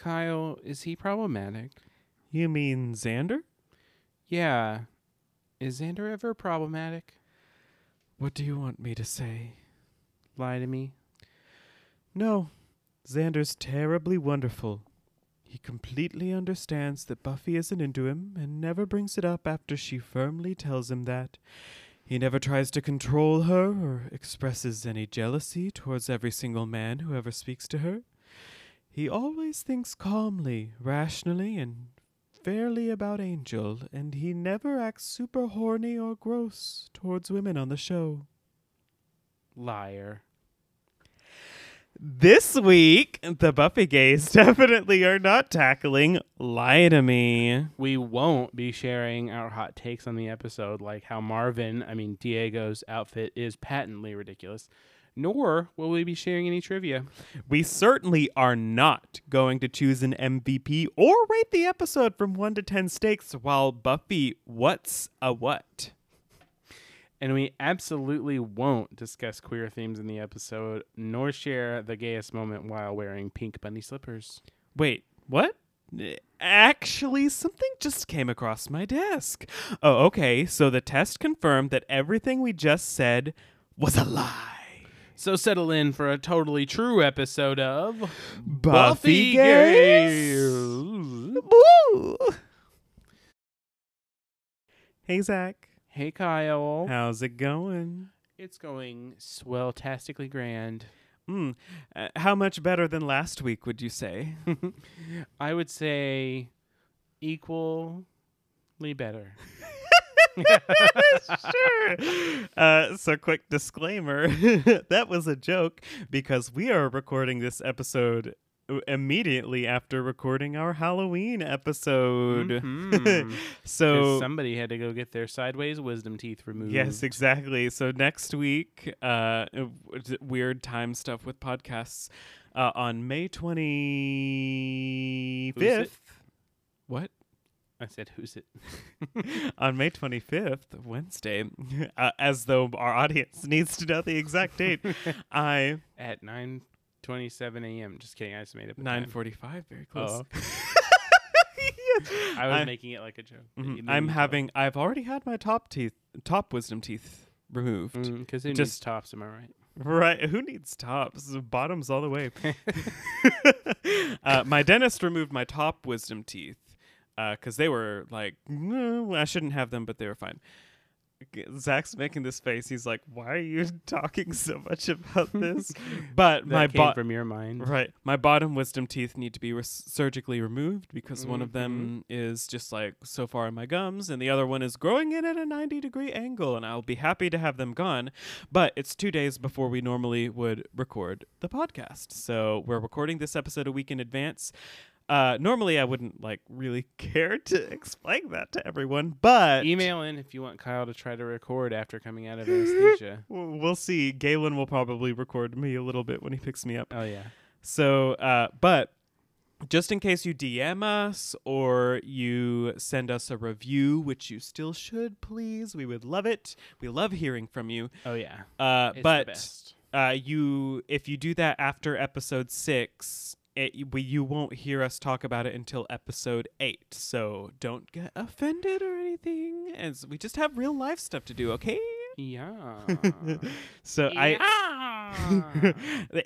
Kyle, is he problematic? You mean Xander? Yeah. Is Xander ever problematic? What do you want me to say? Lie to me. No, Xander's terribly wonderful. He completely understands that Buffy isn't into him and never brings it up after she firmly tells him that. He never tries to control her or expresses any jealousy towards every single man who ever speaks to her. He always thinks calmly, rationally, and fairly about Angel, and he never acts super horny or gross towards women on the show. Liar. This week, the Buffy gays definitely are not tackling Lie to Me. We won't be sharing our hot takes on the episode, like how Marvin, I mean, Diego's outfit is patently ridiculous, nor will we be sharing any trivia. We certainly are not going to choose an MVP or rate the episode from 1 to 10 stakes while Buffy What's a What? And we absolutely won't discuss queer themes in the episode, nor share the gayest moment while wearing pink bunny slippers. Wait, what? Actually, something just came across my desk. Oh, okay, so the test confirmed that everything we just said was a lie. So settle in for a totally true episode of Buffy Gays. Woo! Hey, Zach. Hey Kyle. How's it going? It's going swelltastically grand. Hmm. Uh, how much better than last week, would you say? I would say equally better. sure. Uh, so, quick disclaimer that was a joke because we are recording this episode uh, immediately after recording our Halloween episode. Mhm. 'Cause so, somebody had to go get their sideways wisdom teeth removed. Yes, exactly. So next week, uh, weird time stuff with podcasts uh, on May twenty fifth. What? I said, "Who's it?" on May twenty fifth, Wednesday, uh, as though our audience needs to know the exact date. I At nine twenty-seven a.m. Just kidding. I just made up the nine forty five. Very close. Oh. I was I- making it like a joke. Mhm. I'm having. I've already had my top teeth, top wisdom teeth removed. because who just- needs tops? Am I right? Right. Who needs tops? Bottoms all the way. uh, my dentist removed my top wisdom teeth because they were like, "No, I shouldn't have them, but they were fine. Zach's making this face. He's like, "Why are you talking so much about this?" But my came bo- from your mind. right, my bottom wisdom teeth need to be surgically removed because one of Mm-hmm. them is just like so far in my gums, and the other one is growing in at a ninety degree angle, and I'll be happy to have them gone. But it's two days before we normally would record the podcast, so we're recording this episode a week in advance. Uh, normally, I wouldn't like really care to explain that to everyone, but Email in if you want Kyle to try to record after coming out of anesthesia. w- we'll see. Galen will probably record me a little bit when he picks me up. oh yeah. So, uh, but just in case you DM us or you send us a review, which you still should, please, we would love it. We love hearing from you. Oh yeah. Uh, It's the but best. uh, you, if you do that after episode six, it, we, you won't hear us talk about it until episode eight. So don't get offended or anything, as we just have real life stuff to do. Okay. Yeah. So I.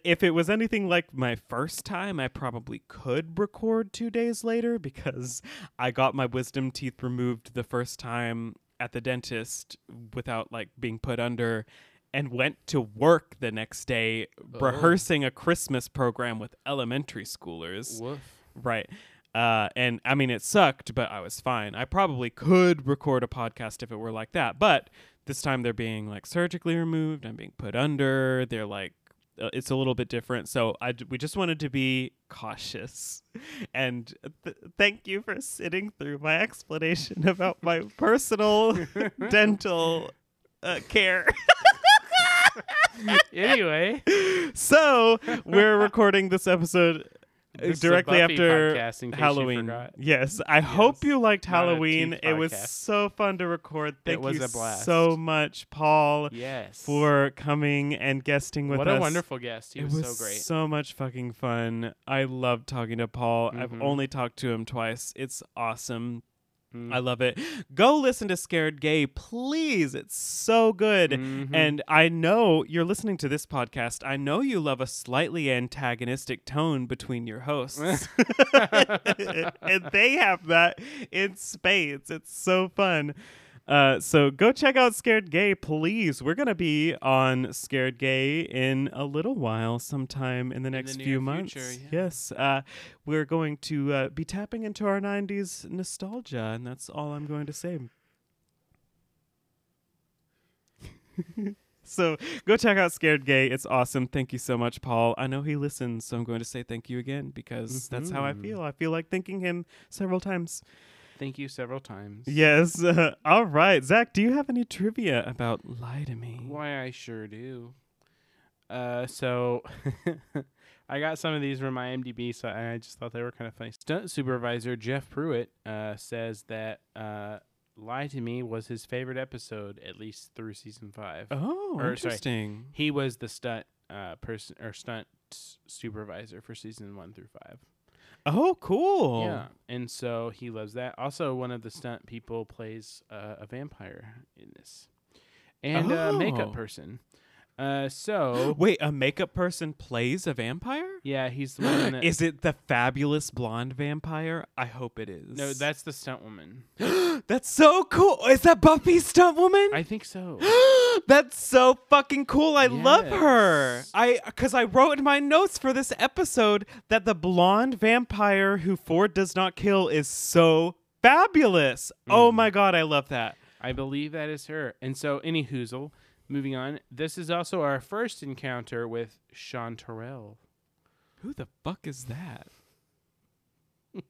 If it was anything like my first time, I probably could record two days later because I got my wisdom teeth removed the first time at the dentist without like being put under and went to work the next day Oh. rehearsing a Christmas program with elementary schoolers. Woof. Right. Uh, and I mean, it sucked, but I was fine. I probably could record a podcast if it were like that. But this time they're being like surgically removed. I'm being put under. They're like, uh, it's a little bit different. So I, d- we just wanted to be cautious. And th- thank you for sitting through my explanation about my personal dental uh, care. anyway, so we're recording this episode This directly after podcast, in case Halloween. Yes, I hope you liked Not Halloween. It was so fun to record. Thank was you a blast. so much, Paul, Yes. for coming and guesting with what us. What a wonderful guest. He it was, was so great. so much fucking fun. I love talking to Paul. I've Mhm. only talked to him twice. It's awesome. Mm. I love it. Go listen to Scared Gay, please. It's so good. Mhm. And I know you're listening to this podcast. I know you love a slightly antagonistic tone between your hosts. and they have that in spades. It's so fun. Uh, so go check out Scared Gay, please. We're gonna be on Scared Gay in a little while, sometime in the the next near few months. future, yeah. Yes, uh, we're going to uh, be tapping into our '90s nostalgia, and that's all I'm going to say. so go check out Scared Gay. It's awesome. Thank you so much, Paul. I know he listens, so I'm going to say thank you again because that's how I Mhm. feel. I feel like thanking him several times. Thank you several times. Yes. all right. Zach, do you have any trivia about Lie to Me? Why I sure do. Uh, so I got some of these from my IMDb, so I just thought they were kind of funny. Stunt supervisor Jeff Pruitt uh, says that uh, "Lie to Me" was his favorite episode, at least through season five. Oh, Or, sorry. interesting. He was the stunt uh, person or stunt supervisor for season one through five. Oh, cool. Yeah, and so he loves that. Also, one of the stunt people plays uh, a vampire in this, and a Oh. makeup person. Uh, so Wait, a makeup person plays a vampire? yeah, he's the one that. Is it the fabulous blonde vampire? I hope it is. no, that's the stunt woman. That's so cool. Is that Buffy's stunt woman? I think so. That's so fucking cool. I love her. I cuz I wrote in my notes for this episode that the blonde vampire who Ford does not kill is so fabulous. Oh Mhm. my god, I love that. I believe that is her. And so, any hoozle. Moving on. This is also our first encounter with Chanterelle. Who the fuck is that?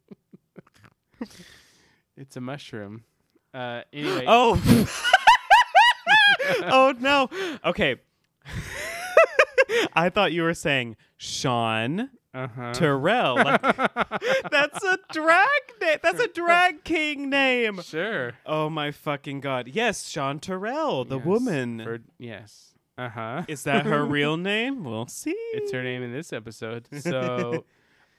It's a mushroom. Uh, anyway. Oh. oh no. Okay. I thought you were saying Sean Uh-huh. Terrell. Like, that's a drag name. That's a drag king name. Sure. Oh my fucking god. Yes, Sean Terrell, the Yes, woman. for- yes. Uh huh. Is that her real name? We'll see. It's her name in this episode. So,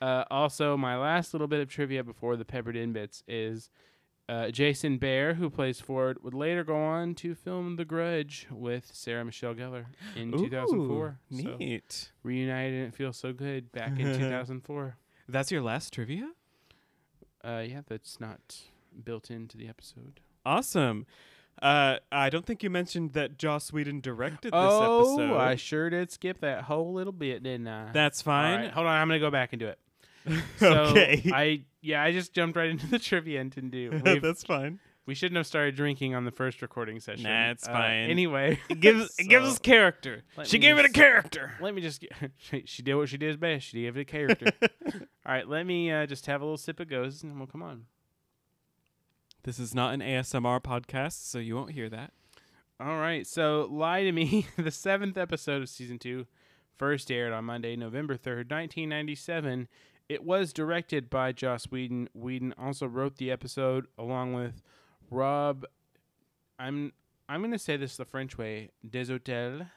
uh, also, my last little bit of trivia before the peppered in bits is uh, Jason Behr, who plays Ford, would later go on to film The Grudge with Sarah Michelle Gellar in 2004. Ooh, So, Neat. reunited and it feels so good back in 2004. That's your last trivia? Uh, yeah, that's not built into the episode. Awesome. Uh, I don't think you mentioned that Joss Whedon directed this oh, episode. I sure did skip that whole little bit, didn't I? That's fine. right, hold on, I'm gonna go back and do it. So okay. I yeah, I just jumped right into the trivia and didn't do. That's fine. we shouldn't have started drinking on the first recording session. Nah, it's Uh, fine. Anyway, It gives it gives us character. She gave it a character. Let me just get. she, she did what she did best. She gave it a character. All right, let me uh, just have a little sip of goes, and we'll come on. This is not an ASMR podcast, so you won't hear that. All right, so Lie to Me, the seventh episode of season two, first aired on Monday, November 3rd, 1997. It was directed by Joss Whedon. Whedon also wrote the episode along with Rob. I'm I'm going to say this the French way, Des Hotel.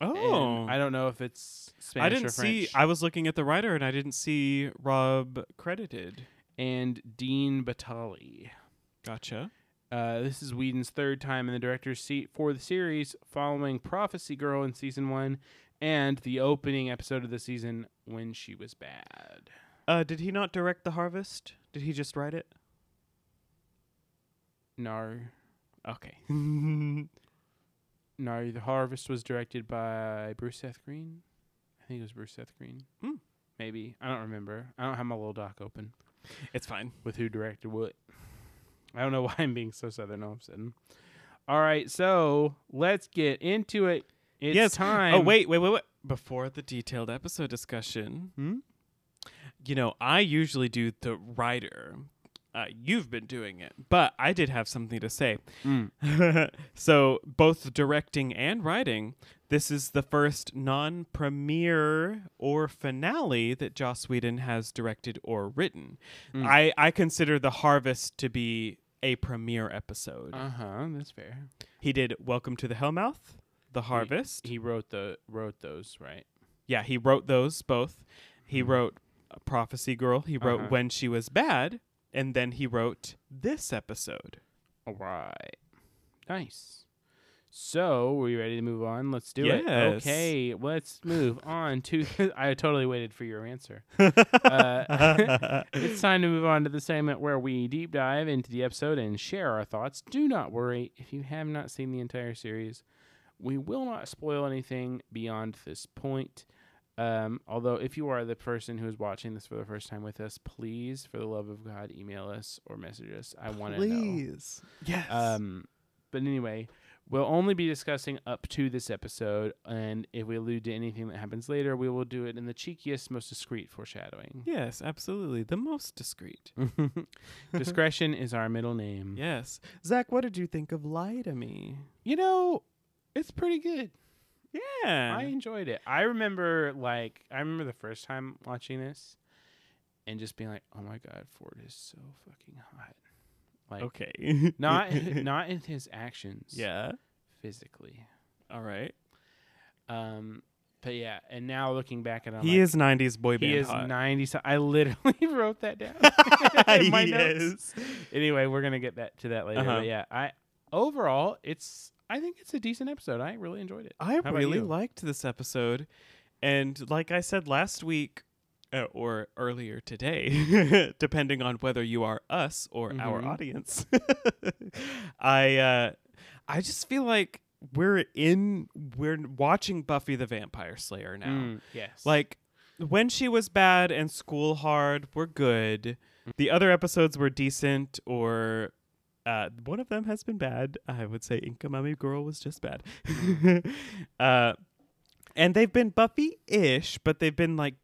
Oh, And I don't know if it's Spanish I didn't see. French. I was looking at the writer, and I didn't see Rob credited. and Dean Batali. Gotcha. Uh, this is Whedon's third time in the director's seat for the series, following Prophecy Girl in season one and the opening episode of the season when she was bad. Uh, did he not direct The Harvest? Did he just write it? No, Okay. no, The Harvest was directed by Bruce Seth Green. I think it was Bruce Seth Green. Hmm. Maybe I don't remember. I don't have my little doc open it's fine. with who directed what. I don't know why I'm being so southern all of a sudden. All right, so let's get into it. It's Yes. time. Oh wait, wait, wait, wait. Before the detailed episode discussion, Hmm? you know, I usually do the writer. uh, you've been doing it, but I did have something to say. Mm. so, both directing and writing, this is the first non premiere or finale that Joss Whedon has directed or written. Mm. I, I consider The Harvest to be a premiere episode. Uh huh. That's fair. he did Welcome to the Hellmouth, The Harvest. He wrote the wrote those right. yeah, he wrote those both. He Mhm. wrote Prophecy Girl, he wrote Uh-huh. When She Was Bad, and then he wrote this episode. All right. Nice. So, are you ready to move on? Let's do it. Okay, let's move on to. I totally waited for your answer. Uh, it's time to move on to the segment where we deep dive into the episode and share our thoughts. Do not worry if you have not seen the entire series. We will not spoil anything beyond this point. Um, although, if you are the person who is watching this for the first time with us, please, for the love of God, email us or message us. I want to know. Please. Yes. Um, but anyway, we'll only be discussing up to this episode, and if we allude to anything that happens later, we will do it in the cheekiest, most discreet foreshadowing. yes, absolutely. The most discreet. Discretion is our middle name. Yes. Zach, what did you think of Lie to Me? You know, it's pretty good. Yeah. I enjoyed it. I remember, like, I remember the first time watching this, and just being like, "Oh my God, Ford is so fucking hot." Like, okay. not not in his actions, yeah. physically. All right. Um, but yeah, and now looking back at it, I'm he like, is 90s boy band He is hot. 90. So I literally wrote that down. in my notes. Anyway, we're gonna get that to that later. Uh-huh. But yeah, I overall, it's I think it's a decent episode. I really enjoyed it. I about really liked this episode. And like I said last week, uh, or earlier today, depending on whether you are us or our Mhm. audience, I uh, I just feel like we're in we're watching Buffy the Vampire Slayer now. Mm, yes. Like when she was bad and school hard were good. The other episodes were decent or uh, one of them has been bad. I would say Inca Mummy Girl was just bad. uh, and they've been Buffy-ish, but they've been like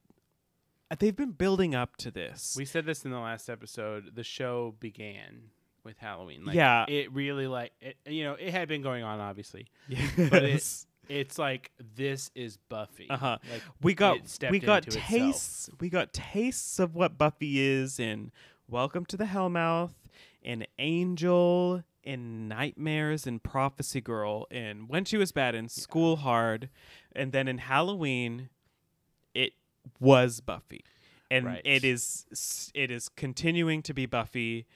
they've been building up to this. we said this in the last episode. The show began with Halloween. Like, Yeah. It really like it, you know it had been going on obviously. yes. It's it's like this is Buffy. Uh-huh. Like we got we got into itself. tastes we got tastes of what Buffy is in Welcome to the Hellmouth, in Angel, in Nightmares, in Prophecy Girl, in When She Was Bad, in School Hard, and then in Halloween, it was Buffy, and Right. it is it is continuing to be Buffy,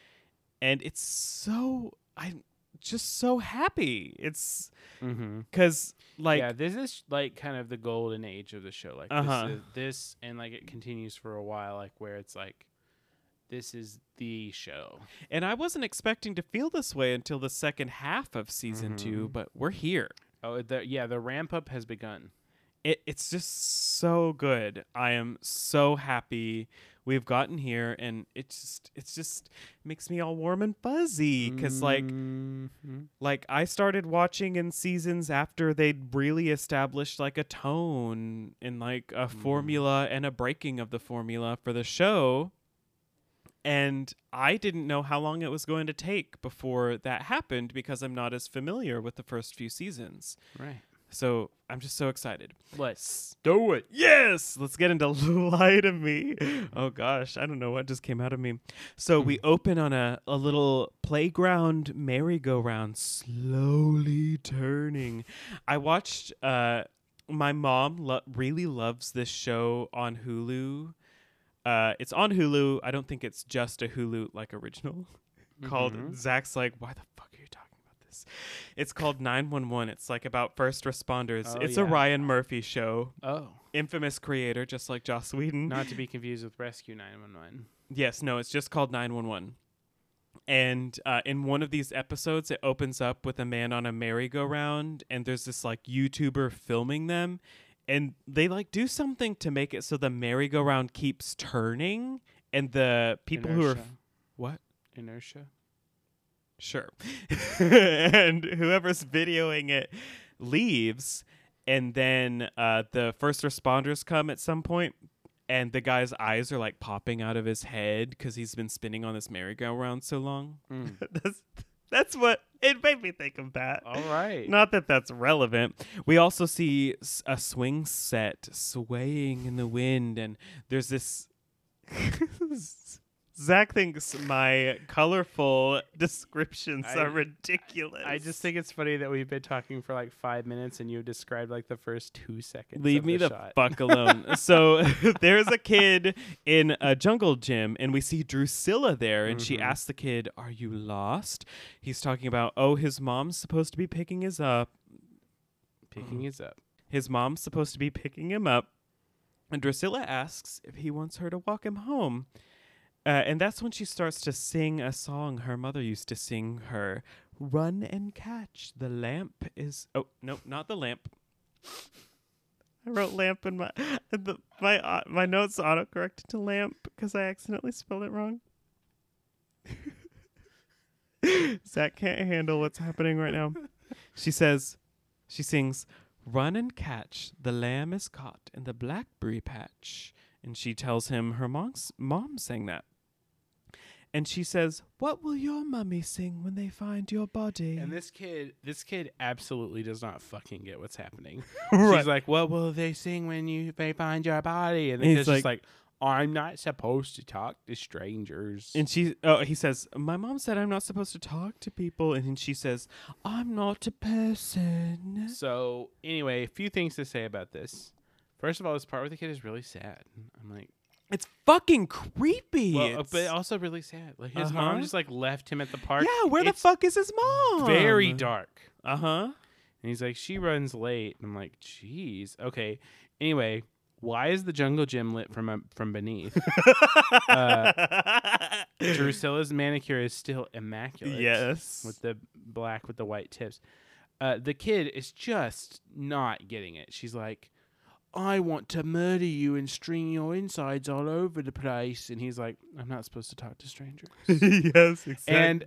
and it's so I'm just so happy. It's Mm-hmm. because like yeah, this is like kind of the golden age of the show. Like Uh-huh. this, is, this, and like it continues for a while. Like where it's like, this is the show. And I wasn't expecting to feel this way until the second half of season two, Mhm. but we're here. Oh, the, yeah, the ramp up has begun. It, it's just so good. I am so happy we've gotten here, and it just it's just makes me all warm and fuzzy because like Mhm. like I started watching in seasons after they'd really established like a tone and like a formula and a breaking of the formula for the show. And I didn't know how long it was going to take before that happened because I'm not as familiar with the first few seasons. right. So I'm just so excited. Let's do it. Yes, let's get into Lie to Me. Oh gosh, I don't know what just came out of me. So we open on a, a little playground merry-go-round slowly turning. I watched uh my mom lo- really loves this show on Hulu. Uh it's on Hulu. I don't think it's just a Hulu like original called Mhm. Zach's like, why the fuck are you talking about this? It's called 911. It's like about first responders. Oh, it's a. Ryan Murphy show Oh, infamous creator, just like Joss Whedon. not to be confused with Rescue 911. yes, no, it's just called 911. And uh, in one of these episodes, it opens up with a man on a merry-go-round, and there's this like YouTuber filming them, and they like do something to make it so the merry-go-round keeps turning, and the people who are Inertia. what inertia. Sure. and whoever's videoing it leaves, and then uh, the first responders come at some point, and the guy's eyes are like popping out of his head because he's been spinning on this merry-go-round so long. Mm. that's that's what it made me think of that. All right. Not that that's relevant. We also see a swing set swaying in the wind, and there's this. Zach thinks my colorful descriptions I- are ridiculous. I just think it's funny that we've been talking for like five minutes and you described like the first two seconds. Leave me the, the fuck alone. so there's a kid in a jungle gym, and we see Drusilla there, and she Mhm. asks the kid, "Are you lost?" He's talking about, oh, his mom's supposed to be picking his up. Picking his up. His mom's supposed to be picking him up, and Drusilla asks if he wants her to walk him home. Uh, and that's when she starts to sing a song her mother used to sing her. Run and catch. The lamp is. Oh, no, not the lamp. I wrote lamp in my the, my uh, my notes autocorrected to lamp because I accidentally spelled it wrong. Zach can't handle what's happening right now. She says, she sings, "Run and catch, the lamb is caught in the blackberry patch," and she tells him her mom's mom sang that. And she says, "What will your mummy sing when they find your body?" And this kid, this kid absolutely does not fucking get what's happening. Right. She's like, "What will they sing when you they find your body?" And the He's kid's just like- like, "I'm not supposed to talk to strangers." And she, oh, he says, "My mom said I'm not supposed to talk to people," and then she says, "I'm not a person." so anyway, a few things to say about this. First of all, this part with the kid is really sad. I'm like, It's fucking creepy. well, uh, It's- but also really sad. Like his Uh-huh. mom just like left him at the park. yeah, where the fuck is his mom? Very dark. Uh huh. And he's like, she runs late. And I'm like, jeez. Okay. Anyway, why is the jungle gym lit from uh, from beneath? Drusilla's manicure is still immaculate. yes. With the black with the white tips. Uh, the kid is just not getting it. She's like, I want to murder you and string your insides all over the place. And he's like, I'm not supposed to talk to strangers. yes, exactly. And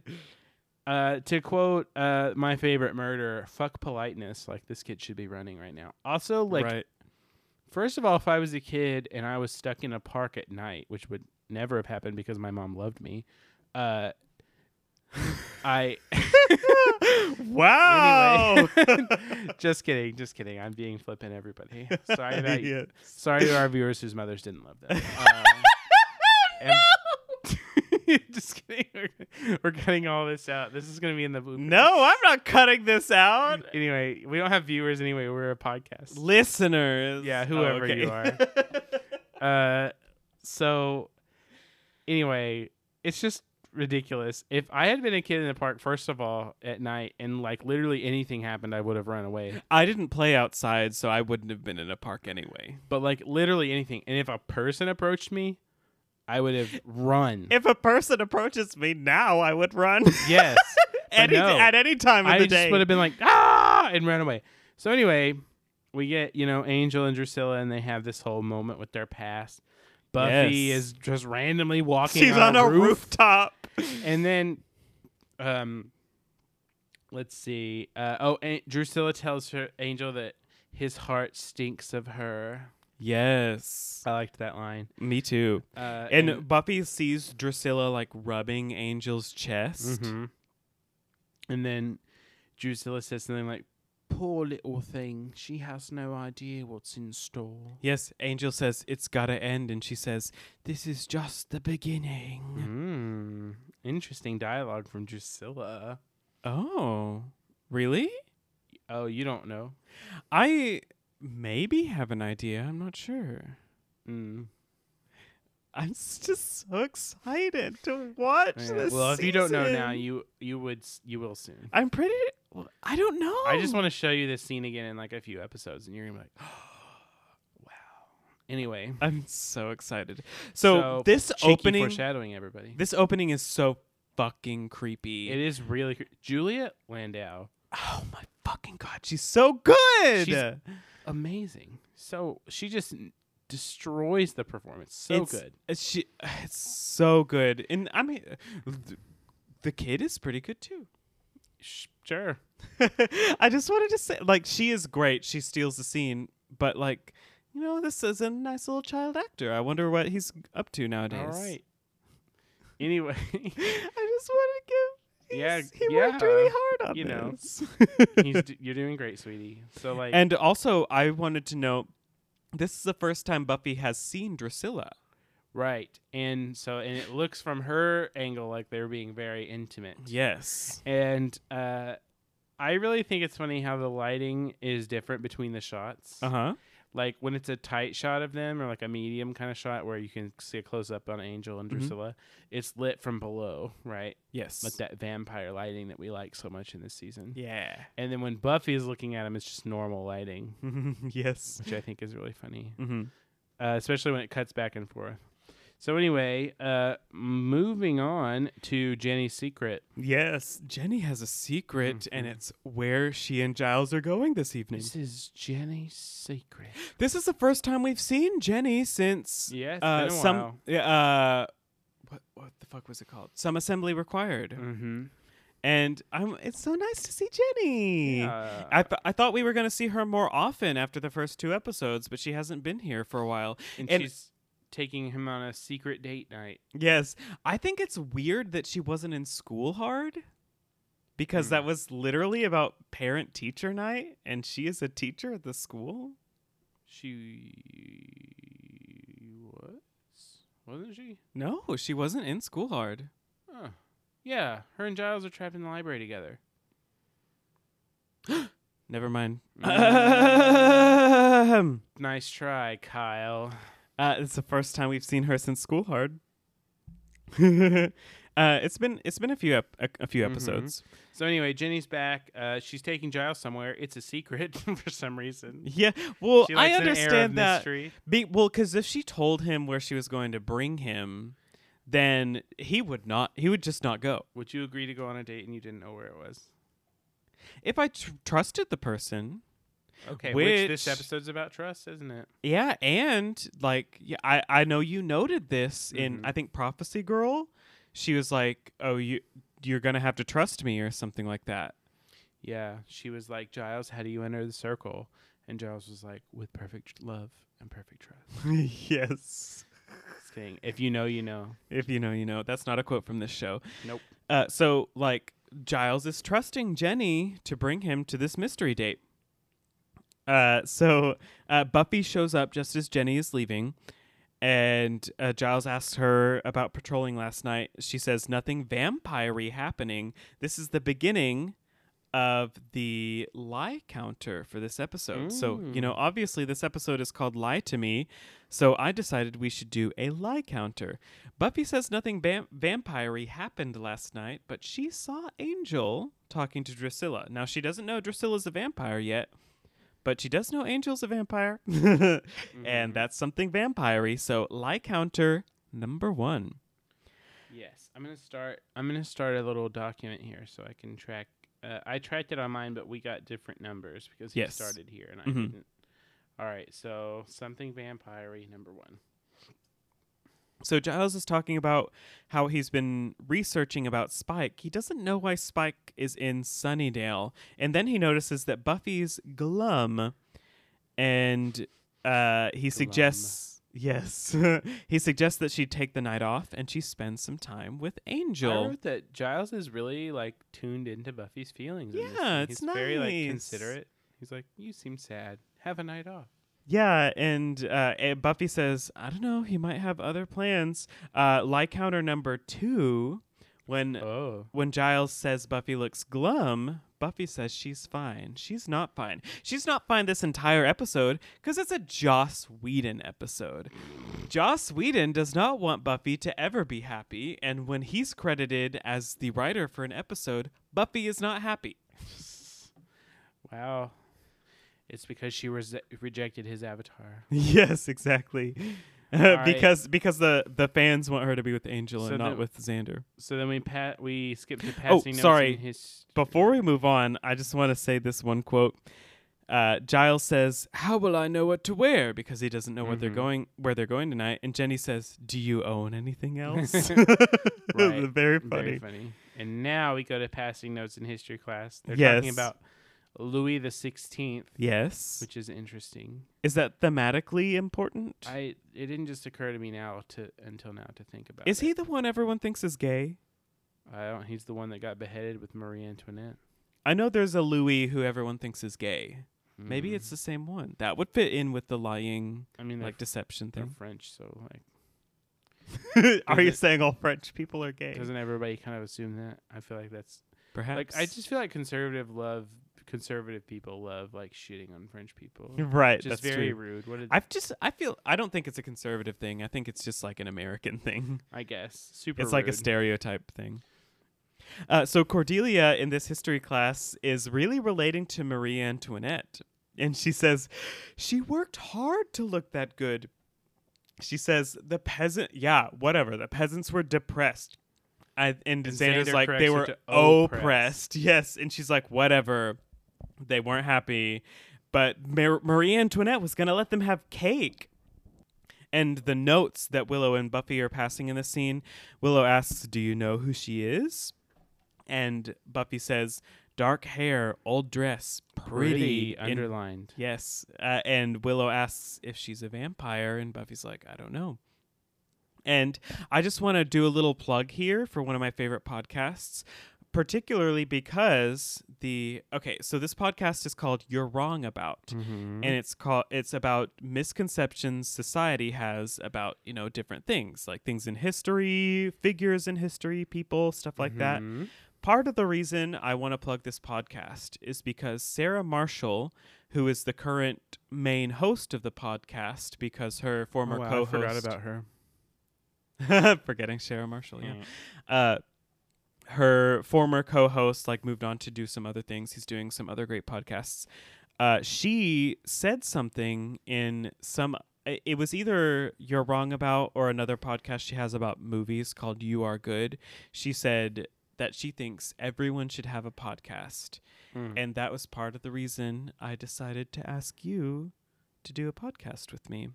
uh, to quote uh, my favorite murder, fuck politeness. Like this kid should be running right now. Also, like, right. first of all, if I was a kid and I was stuck in a park at night, which would never have happened because my mom loved me, uh, I. wow. Just kidding, just kidding. I'm being flippant, everybody. Sorry that. Yeah. Sorry to our viewers whose mothers didn't love them. Uh, and- just kidding. We're, we're cutting all this out. This is going to be in the bloopers. No, I'm not cutting this out. Anyway, we don't have viewers anyway. We're a podcast. Listeners. Yeah, whoever okay. you are. Uh, so anyway, it's just ridiculous. If I had been a kid in the park, first of all, at night, and like literally anything happened, I would have run away. I didn't play outside, so I wouldn't have been in a park anyway. But like literally anything, and if a person approached me, I would have run. If a person approaches me now, I would run. yes, But any, no. At any time of I the just day. would have been like ah and ran away. So anyway, we get you know Angel and Drusilla, and they have this whole moment with their past. Buffy Yes. is just randomly walking. She's on a roof. rooftop. and then um let's see uh oh An- drusilla tells her angel that his heart stinks of her Yes. i liked that line Me too. uh And, Buffy sees Drusilla like rubbing Angel's chest. mhm. and then drusilla says something like poor little thing she has no idea what's in store Yes, Angel says it's gotta end, and she says, "This is just the beginning." mm, interesting dialogue from drusilla Oh, really? oh you don't know I maybe have an idea. I'm not sure. mm. I'm just so excited to watch Yeah, this. well if you don't know now you you would you will soon I'm pretty. Well, I don't know. I just want to show you this scene again in like a few episodes, and you're gonna be like, "Wow." Anyway, I'm so excited. So, So, this opening, foreshadowing, everybody. this opening is so fucking creepy. It is really cre- Julia Landau, Oh my fucking god, she's so good. She's amazing. So she just destroys the performance. So It's- good. It's she, it's so good, and I mean, the kid is pretty good too. Sh- Sure. I just wanted to say, like, she is great. She steals the scene, but like, you know, this is a nice little child actor. I wonder what he's up to nowadays. All right. Anyway, I just want to give. Yeah, he's- he worked really hard on you know. this. he's d- you're doing great, sweetie. So like, and also, I wanted to know, this is the first time Buffy has seen Drusilla. Right, and so and it looks from her angle like they're being very intimate. Yes. And uh, I really think it's funny how the lighting is different between the shots. Uh huh. Like when it's a tight shot of them, or like a medium kind of shot where you can see a close up on Angel and Mhm. Drusilla, it's lit from below, right? Yes. Like that vampire lighting that we like so much in this season. Yeah. And then when Buffy is looking at him, it's just normal lighting, yes. which I think is really funny, Mm-hmm. uh, especially when it cuts back and forth. So anyway, uh, moving on to Jenny's secret. Yes. Jenny has a secret, and Mhm. it's where she and Giles are going this evening. This is Jenny's secret. This is the first time we've seen Jenny since Yeah, uh, some uh what what the fuck was it called? Some assembly required. Mm-hmm. And I'm it's so nice to see Jenny. Yeah. I th- I thought we were going to see her more often after the first two episodes, but she hasn't been here for a while. and, and- she's taking him on a secret date night. Yes, I think it's weird that she wasn't in school hard because Hmm. that was literally about parent teacher night and she is a teacher at the school. She was, wasn't she? No, she wasn't in school hard. Oh, yeah. Her and Giles are trapped in the library together. Never mind. Mm. Nice try, Kyle. Uh, it's the first time we've seen her since school hard. uh, it's been it's been a few ep- a, a few Mhm. episodes. So anyway, Jenny's back. Uh, she's taking Giles somewhere. It's a secret for some reason. Yeah, well, I likes an air of understand that. Be, well, because if she told him where she was going to bring him, then he would not. He would just not go. Would you agree to go on a date and you didn't know where it was? If I tr- trusted the person, Okay, which, this episode's about trust, isn't it? yeah, and like, yeah, I I know you noted this in Mhm. I think Prophecy Girl. She was like, "Oh, you you're gonna have to trust me" or something like that. Yeah, she was like, Giles, how do you enter the circle? And Giles was like, with perfect love and perfect trust. yes. If you know, you know. If you know, you know. That's not a quote from this show. Nope. Uh, so, like, Giles is trusting Jenny to bring him to this mystery date. Uh, so uh, Buffy shows up just as Jenny is leaving, and uh, Giles asks her about patrolling last night. She says nothing vampire happening. This is the beginning of the lie counter for this episode. So, you know, Mm. obviously this episode is called Lie to Me. So I decided we should do a lie counter. Buffy says nothing vam- vampire happened last night, but she saw Angel talking to Drusilla. Now, she doesn't know Drusilla's a vampire yet, but she does know Angel's a vampire. Mhm. And that's something vampire So, lie counter number one. Yes, I'm gonna start. I'm gonna start a little document here so I can track. Uh, I tracked it on mine, but we got different numbers because he Yes. started here and I Mhm. didn't. All right, so something vampire number one. So Giles is talking about how he's been researching about Spike. He doesn't know why Spike is in Sunnydale, and then he notices that Buffy's glum, and uh, he suggests yes, he suggests that she take the night off and she spends some time with I Angel. wrote that Giles is really like tuned into Buffy's feelings. Yeah, it's He's very like considerate. He's like, "You seem sad. Have a night off." Yeah, and uh, eh, Buffy says, "I don't know. He might have other plans." Uh, lie counter number two, when Oh, when Giles says Buffy looks glum, Buffy says she's fine. She's not fine. She's not fine this entire episode because it's a Joss Whedon episode. Joss Whedon does not want Buffy to ever be happy, and when he's credited as the writer for an episode, Buffy is not happy. wow. It's because she rese- rejected his avatar. yes, exactly. right. because because the the fans want her to be with Angel So and not with Xander. So then we pat we skip to Oh, passing notes sorry. in his Before we move on, I just want to say this one quote. Uh, Giles says, "How will I know what to wear?" Because he doesn't know what they're going where they're going tonight. And Jenny says, "Do you own anything else?" Right. Very funny. Very funny. And now we go to passing notes in history class. They're Yes. talking about Louis the Sixteenth, Yes. which is interesting. is that thematically important? I it didn't just occur to me now to until now to think about. is it. he the one everyone thinks is gay? I don't. He's the one that got beheaded with Marie Antoinette. I know there's a Louis who everyone thinks is gay. Maybe Mm. it's the same one. That would fit in with the lying, I mean, like deception they're thing. French, so like, are you it- saying all French people are gay? doesn't everybody kind of assume that? I feel like that's Perhaps. like I just feel like conservative love conservative people love like shitting on French people. right. Just that's very true. rude. What did I've just I feel I don't think it's a conservative thing. I think it's just like an American thing. I guess super. it's like a stereotype thing. Uh, so Cordelia in this history class is really relating to Marie Antoinette, and she says she worked hard to look that good. She says the peasant, yeah, whatever. The peasants were depressed, I, and, And Xander's Xander like they were oppressed. oppressed. Yes, and she's like whatever. They weren't happy, but Mar- Marie Antoinette was gonna let them have cake. And the notes that Willow and Buffy are passing in the scene, Willow asks, "Do you know who she is?" And Buffy says, "Dark hair, old dress, pretty." pretty in- underlined. yes. Uh, and Willow asks if she's a vampire, and Buffy's like, "I don't know." And I just want to do a little plug here for one of my favorite podcasts, particularly because the okay, so this podcast is called "You're Wrong About." Mm-hmm. and it's called it's about misconceptions society has about you know different things like things in history figures in history people stuff like that Mm-hmm. part of the reason i want to plug this podcast is because sarah marshall who is the current main host of the podcast because her former oh, wow, co-host I forgot about her. forgetting sarah marshall yeah Mm. uh her former co-host like moved on to do some other things he's doing some other great podcasts uh she said something in some it was either you're wrong about or another podcast she has about movies called you are good she said that she thinks everyone should have a podcast Mm. and that was part of the reason i decided to ask you to do a podcast with me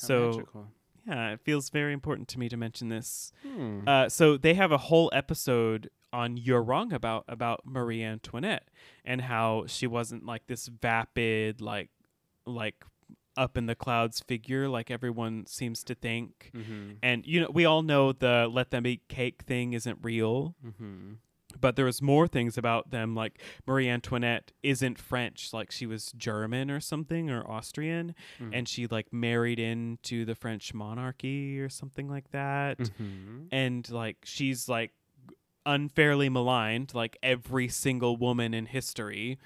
How so magical. yeah it feels very important to me to mention this Hmm. uh, so they have a whole episode on "You're Wrong About" about Marie Antoinette and how she wasn't like this vapid, like like up in the clouds figure like everyone seems to think. mm-hmm. And you know, we all know the "let them eat cake" thing isn't real, Mm-hmm. but there was more things about them. Like Marie Antoinette isn't French, like she was German or something or Austrian, Mm. and she like married into the French monarchy or something like that Mm-hmm. and like she's like unfairly maligned like every single woman in history.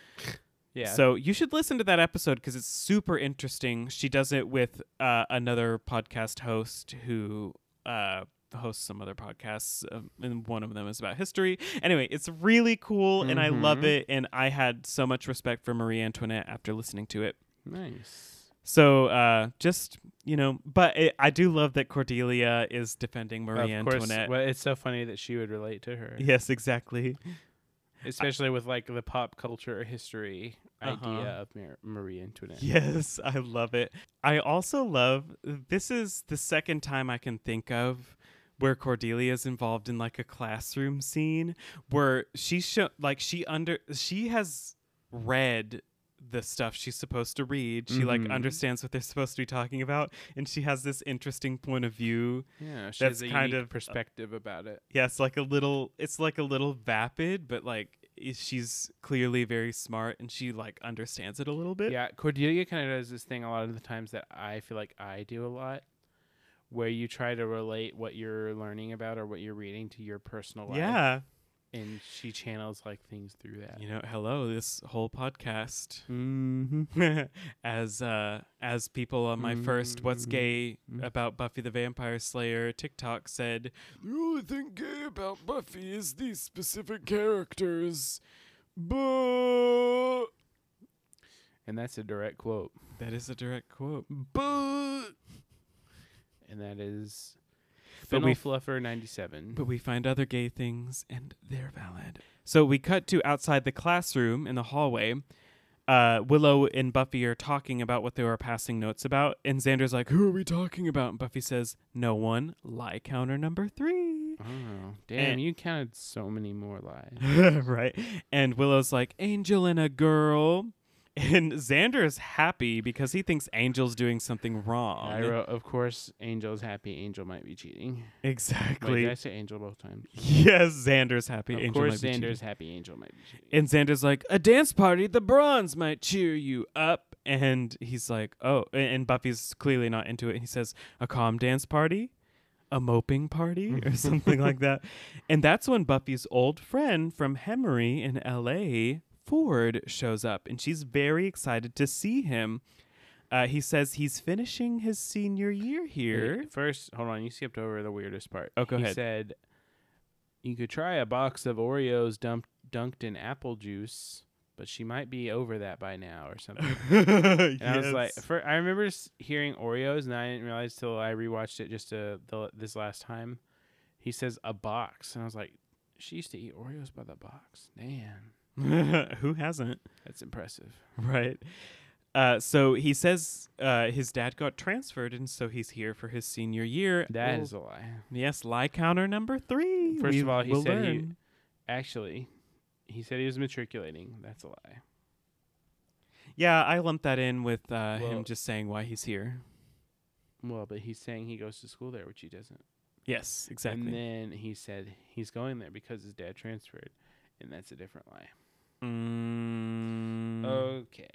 Yeah. So you should listen to that episode because it's super interesting. She does it with uh, another podcast host who uh, hosts some other podcasts, um, and one of them is about history. Anyway, it's really cool, and I love Mhm. it. And I had so much respect for Marie Antoinette after listening to it. nice. So uh, just you know, but it, I do love that Cordelia is defending Marie of course. Antoinette. Well, it's so funny that she would relate to her. Yes, exactly. Especially with like the pop culture history Uh-huh. idea of Mar- Marie Antoinette. Yes, I love it. I also love this is the second time I can think of where Cordelia is involved in like a classroom scene where she show like she under she has read the stuff she's supposed to read. She like Mhm. understands what they're supposed to be talking about and she has this interesting point of view. Yeah, she That's has a kind of- perspective about it. Yeah, it's like a little it's like a little vapid, but like she's clearly very smart and she like understands it a little bit. Yeah, Cordelia kind of does this thing a lot of the times that I feel like I do a lot, where you try to relate what you're learning about or what you're reading to your personal life. Yeah. And she channels like things through that. You know, hello, this whole podcast Mm-hmm. as uh as people on my first what's Mhm. gay Mhm. about Buffy the Vampire Slayer TikTok said, "The only thing gay about Buffy is these specific characters." But And that's a direct quote. that is a direct quote. But and that is But we- Fluffer ninety seven. But we find other gay things and they're valid. So we cut to outside the classroom in the hallway. Uh, Willow and Buffy are talking about what they were passing notes about, and Xander's like, "Who are we talking about?" And Buffy says, "No one." Lie counter number three. Oh, damn! And- you counted so many more lies. right. And Willow's like, Angel and a girl. And Xander is happy because he thinks Angel's doing something wrong. I wrote, of course, Angel's happy. Angel might be cheating. Wait, exactly. did I say Angel both times? yes, Xander's happy. of Angel course, might Xander's happy. Angel might be cheating. And Xander's like, a dance party, the bronze might cheer you up. And he's like, oh, and Buffy's clearly not into it. He says, a calm dance party? A moping party? Or something like that. And that's when Buffy's old friend from Hemery in LA, Ford, shows up. And she's very excited to see him. Uh, he says he's finishing his senior year here. Wait, First, hold on. You skipped over the weirdest part. Oh, go he ahead. said you could try a box of Oreos dumped dunked in apple juice, but she might be over that by now or something. And I was like, for, I remember hearing Oreos, and I didn't realize till I rewatched it just uh the, this last time. He says a box, and I was like, she used to eat Oreos by the box. Damn, who hasn't? that's impressive. Right. Uh, so he says uh, his dad got transferred, and so he's here for his senior year. That Well, is a lie. yes, lie counter number three. First We of all, he said he- Actually, he said he was matriculating. That's a lie. Yeah, I lumped that in with uh, Well- him just saying why he's here. Well, but he's saying he goes to school there, which he doesn't. Yes, exactly. And then he said he's going there because his dad transferred, and that's a different lie. Mm, Okay.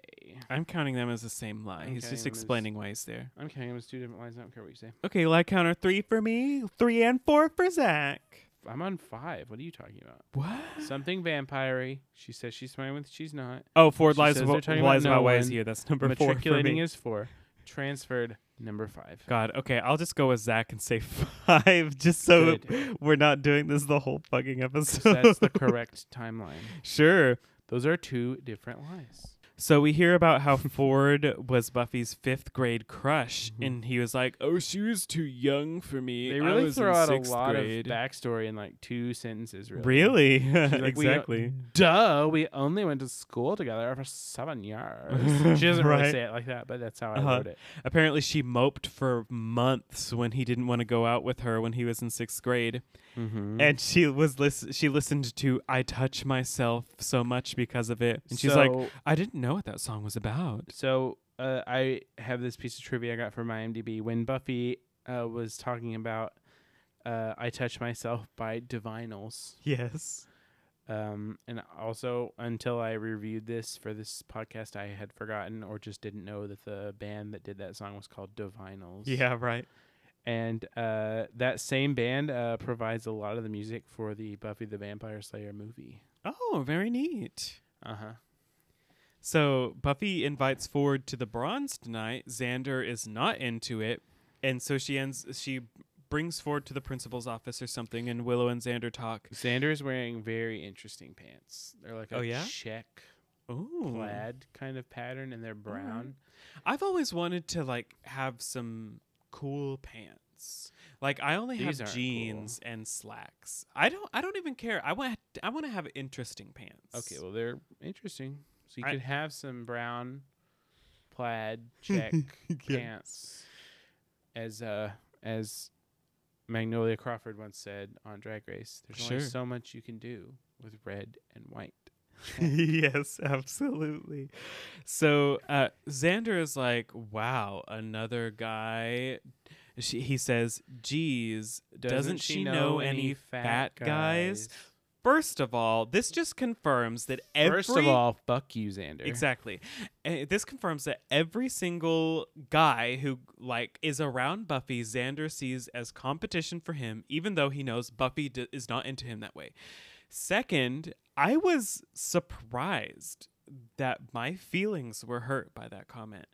I'm counting them as the same lie. I'm he's counting just them as- explaining why he's there. I'm counting them as two different lies. I don't care what you say. Okay, lie counter three for me, three and four for Zach. I'm on five. What are you talking about? What? Something vampire She says she's fine with. She's not. Oh, Ford She lies, says about, they're talking lies about about no why he's one. here. That's number four for Matriculating me. is four. Transferred number five. God, okay, I'll just go with Zach and say five, just so Good. we're not doing this the whole fucking episode. that's the correct timeline. sure. Those are two different lies. So we hear about how Ford was Buffy's fifth grade crush, Mhm. and he was like, "Oh, she was too young for me. They I really was throw out a lot grade." of backstory in like two sentences. Really. Really? Like, "We, exactly. Duh. We only went to school together for seven years. she doesn't really Right. say it like that, but that's how I Uh-huh. wrote it. Apparently, she moped for months when he didn't want to go out with her when he was in sixth grade, Mm-hmm. and she was lis- she listened to "I Touch Myself" so much because of it, and she's like, "I didn't know what that song was about." So uh, I have this piece of trivia I got from IMDb. When Buffy uh, was talking about uh, "I Touch Myself" by Divinyls, Yes. um, and also until I reviewed this for this podcast, I had forgotten or just didn't know that the band that did that song was called Divinyls. Yeah. Right. and uh, that same band uh, provides a lot of the music for the Buffy the Vampire Slayer movie. Oh, very neat. Uh huh. So Buffy invites Ford to the bronze tonight. Xander is not into it, and so she ends. She brings Ford to the principal's office or something, and Willow and Xander talk. Xander is wearing very interesting pants. They're like oh, a Oh, yeah? check Ooh. plaid kind of pattern, and they're brown. I've always wanted to like have some cool pants. Like I only These have jeans and slacks. I don't. I don't even care. I want. I want to have interesting pants. Okay, well they're interesting. So you I- could have some brown plaid check pants, as uh as Magnolia Crawford once said on Drag Race. There's only so much you can do with red and white. yes, absolutely. So uh, Xander is like, "Wow, another guy." She, he says, "Geez, doesn't, she know, any fat guys?" First of all, this just confirms that every First of all, fuck you, Xander. Exactly. Uh, this confirms that every single guy who like is around Buffy, Xander sees as competition for him, even though he knows Buffy d- is not into him that way. Second, I was surprised that my feelings were hurt by that comment.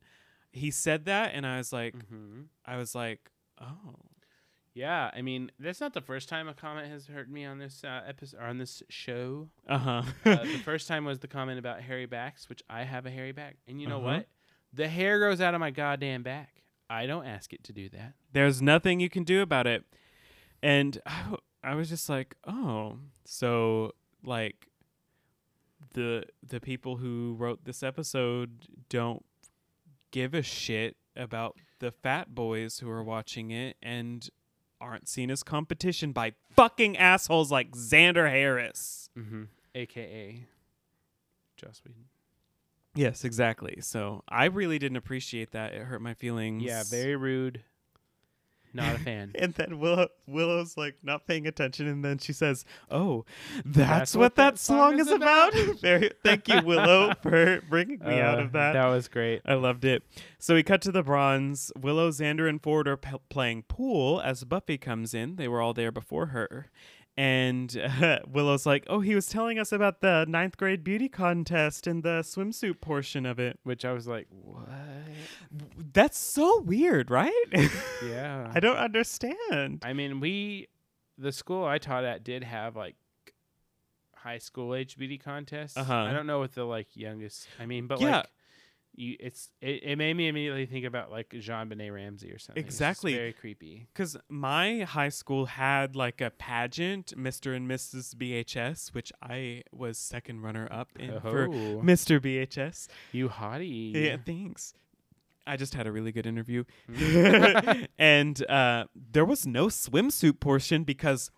He said that, and I was like, hmm I was like, oh, Yeah, I mean that's not the first time a comment has hurt me on this uh, episode or on this show. uh huh. Uh, the first time was the comment about hairy backs, which I have a hairy back, and you know Uh-huh. what? The hair grows out of my goddamn back. I don't ask it to do that. there's nothing you can do about it. And I, w- I was just like, oh, so like the the people who wrote this episode don't give a shit about the fat boys who are watching it and aren't seen as competition by fucking assholes like Xander Harris. Mm-hmm. AKA Joss Whedon. Yes, exactly. So I really didn't appreciate that. It hurt my feelings. Yeah, very rude. Not a fan. And then Willow Willow's like not paying attention, and then she says, "Oh, that's, That's what, what that that song song is is about." Very, thank you, Willow, for bringing me out Uh, of that. That was great. I loved it. So we cut to the bronze. Willow, Xander, and Ford are p- playing pool as Buffy comes in. They were all there before her. And uh, Willow's like, oh, he was telling us about the ninth grade beauty contest and the swimsuit portion of it. Which I was like, what? That's so weird, right? Yeah. I don't understand. I mean, we, the school I taught at did have like high school age beauty contests. Uh-huh. I don't know what the like youngest. I mean, but Yeah. like, you, it's it, it made me immediately think about like JonBenét Ramsey or something. It's Exactly. very creepy. Because my high school had like a pageant, Mr. and Mrs. BHS, which I was second runner up in for Oh, Mr. BHS. you hottie. Yeah, thanks. I just had a really good interview. Mm. and uh, there was no swimsuit portion because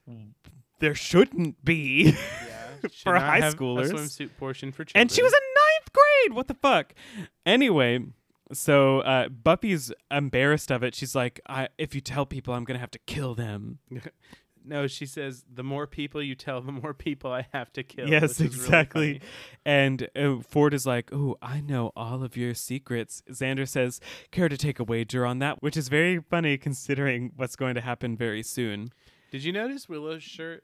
there shouldn't be. Yeah, should For high a schoolers. swimsuit portion for children. and she was ninth grade. What the fuck? Anyway, so uh, Buffy's embarrassed of it. She's like, I, if you tell people, I'm going to have to kill them. No, she says the more people you tell, the more people I have to kill. Yes, is really exactly. And uh, Ford is like, "Oh, I know all of your secrets." Xander says, "Care to take a wager on that?" Which is very funny considering what's going to happen very soon. Did you notice Willow's shirt?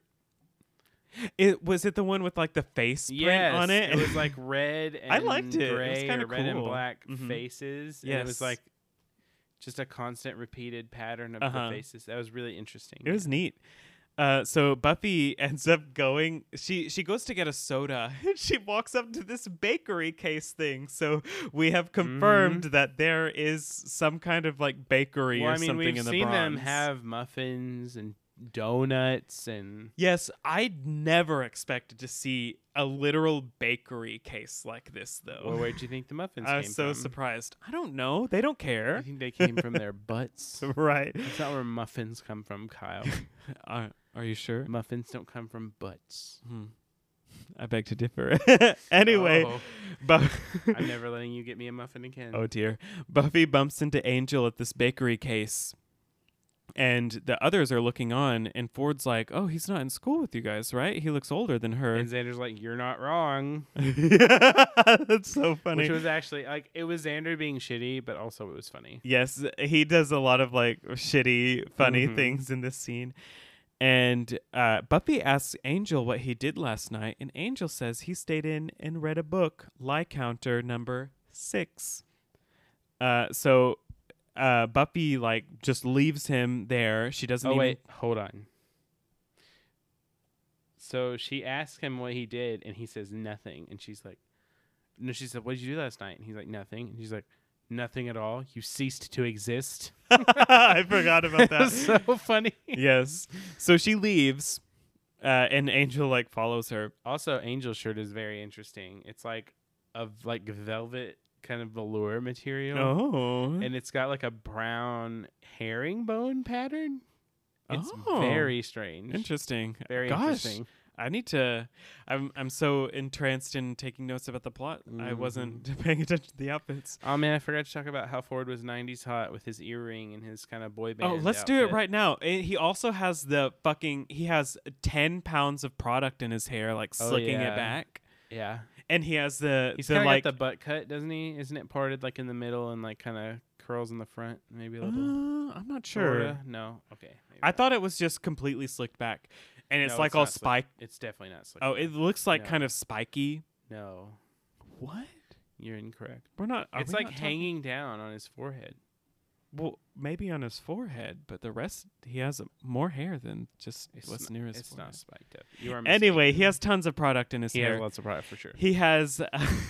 It was it the one with like the face print Yes, on it. It was like red and I liked it. It was kinda or red and cool. black Mhm. faces. And it was like just a constant repeated pattern of Uh-huh. the faces. That was really interesting. It was neat. Uh, so Buffy ends up going. She she goes to get a soda. and she walks up to this bakery case thing. So we have confirmed that there is some kind of like bakery Mm-hmm. well, or I mean, something we've in the seen them have muffins and donuts and Yes, I'd never expected to see a literal bakery case like this, though. well, where'd you think the muffins came from? I was so from? surprised. I don't know. They don't care I think they came from their butts. right. That's not where muffins come from, Kyle. Uh, are you sure? muffins don't come from butts. Hmm. I beg to differ. anyway, Oh, Bu- I'm never letting you get me a muffin again. oh dear. Buffy bumps into Angel at this bakery case. And the others are looking on, and Ford's like, "Oh, he's not in school with you guys, right? He looks older than her." And Xander's like, "You're not wrong," That's so funny. which was actually like it was Xander being shitty, but also it was funny. Yes, he does a lot of like shitty, funny Mhm. things in this scene. And uh, Buffy asks Angel what he did last night, and Angel says he stayed in and read a book, Lie Counter number six. Uh, so uh, Buffy like just leaves him there. She doesn't. Oh even, wait, hold on. So she asks him what he did, and he says nothing. And she's like, "No." She said, "What did you do last night?" And he's like, "Nothing." And she's like, "Nothing at all. You ceased to exist." I forgot about that. So funny. yes. So she leaves, uh, and Angel like follows her. Also, Angel's shirt is very interesting. It's like of like velvet kind of velour material. Oh, and it's got like a brown herringbone pattern. It's Oh. very strange. interesting. Very Gosh. interesting. I need to. I'm I'm so entranced in taking notes about the plot. I wasn't Mm-hmm. paying attention to the outfits. Oh man, I forgot to talk about how Ford was '90s hot with his earring and his kind of boy band. Oh, let's do it right now. And he also has the fucking. He has ten pounds of product in his hair, like Oh, slicking yeah. it back. Yeah, And he has the he's the like. the butt cut, doesn't he? Isn't it parted like in the middle and like kind of curls in the front, maybe a uh, little? I'm not sure. No. Okay. I not. thought it was just completely slicked back, and it's No, like it's all not slick. spike. it's definitely not slick. Oh, it looks like No. kind of spiky. no, What? you're incorrect. We're not. it's we like not hanging down on his forehead. Well, maybe on his forehead, but the rest he has more hair than just It's what's not, near his It's forehead. not spiked up. You are Anyway, he has tons of product in his he hair. has lots of product for sure. He has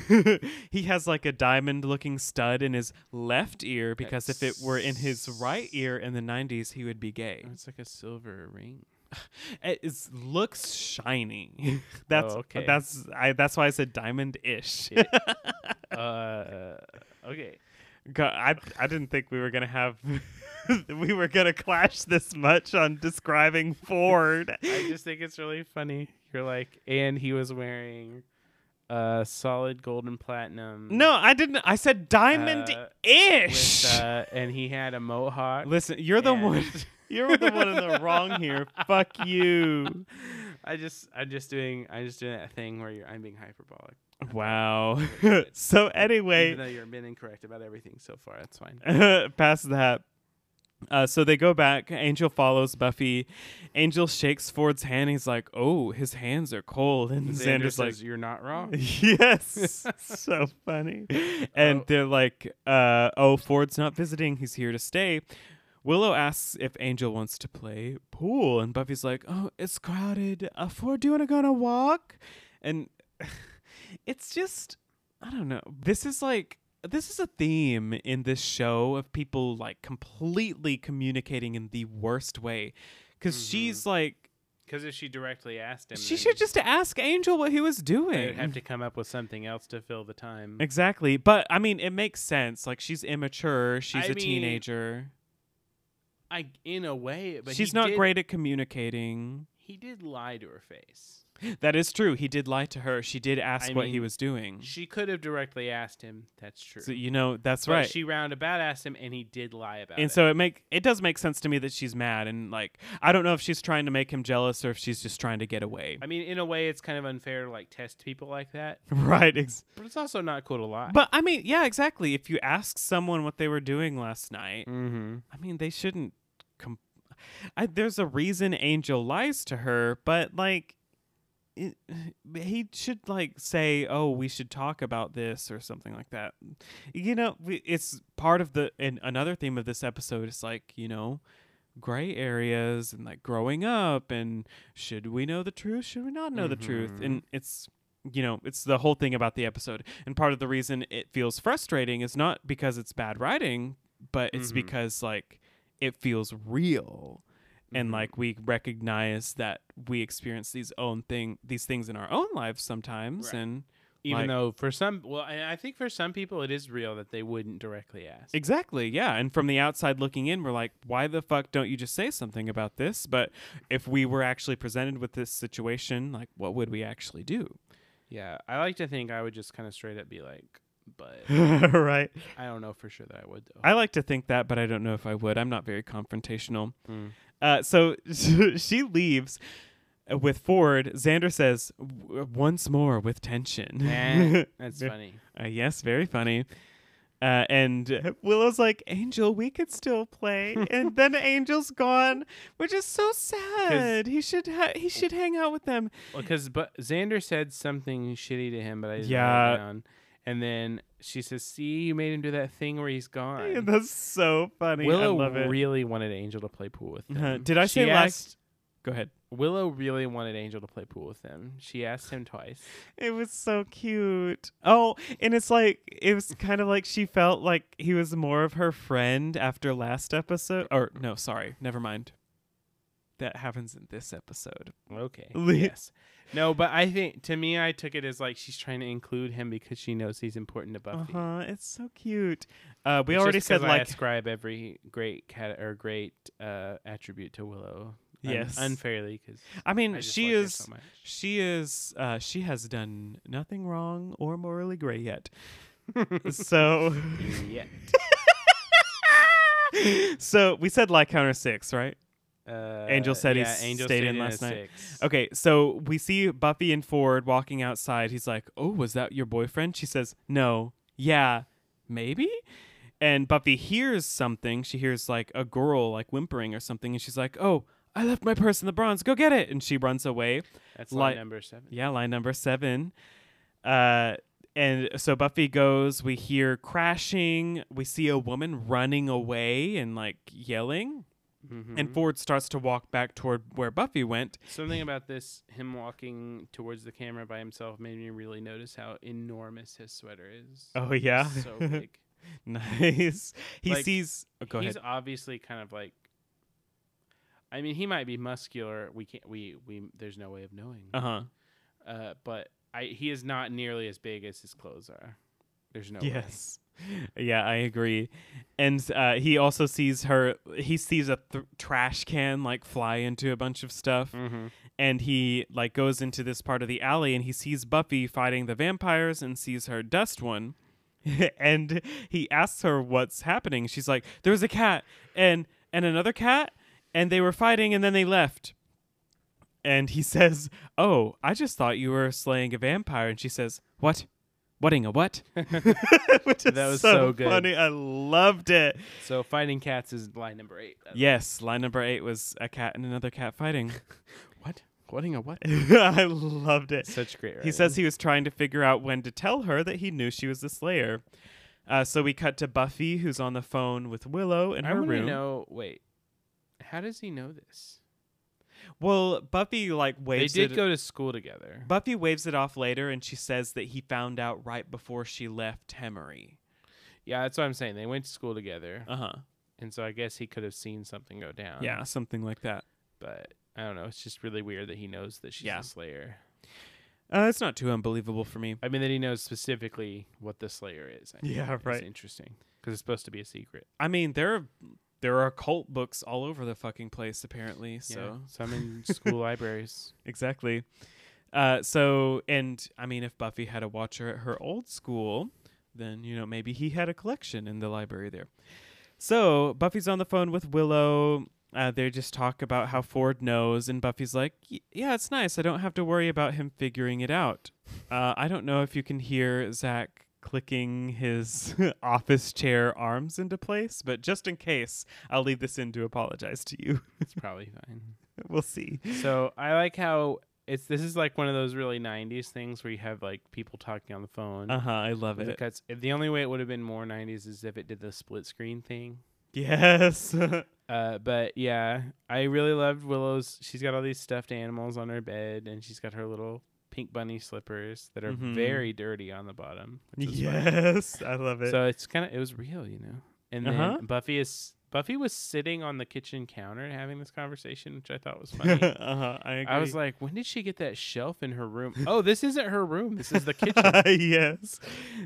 he has like a diamond looking stud in his left ear because if it were in his right ear in the 90s he would be gay. It's like a silver ring. It is, looks shiny. that's Oh, okay. that's I that's why I said diamond-ish. Uh, okay. God, I I didn't think we were going to have we were gonna clash this much on describing Ford. I just think it's really funny. You're like, and he was wearing uh solid gold and platinum. No, I didn't. I said diamond ish. with, uh, and he had a mohawk. Listen, you're the one. You're the one in the wrong here. Fuck you. I just, I'm just doing, I'm just doing that thing where you're, I'm being hyperbolic. Wow. so anyway, Even though you're been incorrect about everything so far, that's fine. past that. Uh, so they go back. Angel follows Buffy. Angel shakes Ford's hand. He's like, "Oh, his hands are cold." And Xander Xander's like, "You're not wrong." yes so funny and Oh. they're like uh, oh ford's not visiting he's here to stay willow asks if angel wants to play pool and buffy's like oh it's crowded uh, ford do you want to go on a walk and it's just i don't know this is like this is a theme in this show of people like completely communicating in the worst way because Mhm. she's like Because if she directly asked him, she should just ask angel what he was doing they'd have to come up with something else to fill the time. Exactly. But I mean, it makes sense. Like she's immature. She's I a mean, teenager. I, in a way, but she's he not did- great at communicating. He did lie to her face. That is true. He did lie to her. She did ask I what he was doing. She could have directly asked him. That's true. So you know, that's But right. She roundabout asked him, and he did lie about and it. And so it make it does make sense to me that she's mad and like I don't know if she's trying to make him jealous or if she's just trying to get away. I mean, in a way, it's kind of unfair to like test people like that, right. Ex- but it's also not cool to lie. but I mean, yeah, exactly. If you ask someone what they were doing last night, mm-hmm. I mean, they shouldn't. Com- I, there's a reason Angel lies to her, but like, it, he should like say, "Oh, we should talk about this" or something like that. You know, it's part of the and another theme of this episode is like you know, gray areas and like growing up and should we know the truth? Should we not know the truth? And it's you know, it's the whole thing about the episode. And part of the reason it feels frustrating is not because it's bad writing, but it's Mhm. because like it feels real. And Mhm. like we recognize that we experience these own thing these things in our own lives sometimes Right. and even like- though for some, well, I I think for some people it is real that they wouldn't directly ask. Exactly, yeah. And from the outside looking in, we're like, why the fuck don't you just say something about this? But if we were actually presented with this situation, like, what would we actually do? Yeah, I like to think I would just kind of straight up be like, but right. I don't know for sure that I would though. I like to think that, but I don't know if I would. I'm not very confrontational. Mm. Uh, so she leaves uh, with Ford. Xander says, "W- once more with tension. Eh, that's funny. Uh, yes, very funny. Uh, and Willow's like, Angel, we could still play. and then Angel's gone, which is so sad. He should ha- he should hang out with them. Well, because but Xander said something shitty to him, but I didn't Yeah. Write it down. And then she says, "See, you made him do that thing where he's gone." That's so funny. Willow I love it. really wanted Angel to play pool with them. Uh, did I She say asked, Go ahead. Willow really wanted Angel to play pool with them. She asked him twice. It was so cute. Oh, and it's like it was kind of like she felt like he was more of her friend after last episode. Or no, sorry, never mind. That happens in this episode. Okay. Yes. No, but I think to me, I took it as like she's trying to include him because she knows he's important to Buffy. huh. It's so cute. Uh, we It's already said I like ascribe every great cat or great uh, attribute to Willow. un- Yes. unfairly because I mean, I she is so she is uh she has done nothing wrong or morally gray yet. so yeah. so we said like counter 6, right? Uh, Angel said he Angel stayed in last night. six. Okay, so we see Buffy and Ford walking outside. He's like, "Oh, was that your boyfriend?" She says, "No." Yeah, maybe. And Buffy hears something. She hears like a girl like whimpering or something, and she's like, "Oh, I left my purse in the bronze. Go get it!" And she runs away. That's Li- line number seven. Yeah, line number seven. Uh, and so Buffy goes. We hear crashing. We see a woman running away and like yelling. And Mhm. Ford starts to walk back toward where Buffy went. Something about this, him walking towards the camera by himself, made me really notice how enormous his sweater is. Oh yeah, so big. nice. He Like, sees. oh, go he's ahead. obviously kind of like. I mean, he might be muscular. We can't. We we. There's no way of knowing. Uh huh. Uh, but I he is not nearly as big as his clothes are. There's no way. yes. Yeah, I agree. And uh, he also sees her. He sees a th- trash can like fly into a bunch of stuff, Mm-hmm. and he like goes into this part of the alley, and he sees Buffy fighting the vampires, and sees her dust one, and he asks her what's happening. She's like, "There was a cat and and another cat, and they were fighting, and then they left." And he says, "Oh, I just thought you were slaying a vampire." And she says, "What? Whatting a what?" Which is That was so, so good. funny. I loved it. So fighting cats is line number eight. That's- Yes, line number eight was a cat and another cat fighting. What? Whatting a what? I loved it. Such great. He says he was trying to figure out when to tell her that he knew she was the Slayer. Uh, so we cut to Buffy, who's on the phone with Willow in I her want to know. Wait, how does he know this? Well, Buffy like waves. They did it. go to school together. Buffy waves it off later, and she says that he found out right before she left Hemery. Yeah, that's what I'm saying. They went to school together, Uh huh. and so I guess he could have seen something go down. Yeah, something like that. but I don't know. It's just really weird that he knows that she's Yeah. a Slayer. Uh, it's not too unbelievable for me. I mean, that he knows specifically what the Slayer is. I think Yeah, right. interesting because it's supposed to be a secret. I mean, there are there are cult books all over the fucking place apparently. So yeah. some in school libraries. exactly. Uh, so and I mean, if Buffy had a watcher at her old school, then you know maybe he had a collection in the library there. So Buffy's on the phone with Willow. Uh, they just talk about how Ford knows, and Buffy's like, "Yeah, it's nice. I don't have to worry about him figuring it out." Uh, I don't know if you can hear Zach clicking his office chair arms into place, but just in case, I'll leave this in to apologize to you. It's probably fine. we'll see. So I like how it's this is like one of those really '90s things where you have like people talking on the phone. Uh huh. I love it. cuts. The only way it would have been more '90s is if it did the split screen thing. Yes. Uh, but yeah, I really loved Willow's. She's got all these stuffed animals on her bed, and she's got her little pink bunny slippers that are Mhm. very dirty on the bottom. Is funny. yes. I love it. So it's kind of it was real, you know. And then Uh-huh. Buffy is Buffy was sitting on the kitchen counter having this conversation, which I thought was funny. uh huh. I agree. I was like, when did she get that shelf in her room? oh, this isn't her room. This is the kitchen. yes.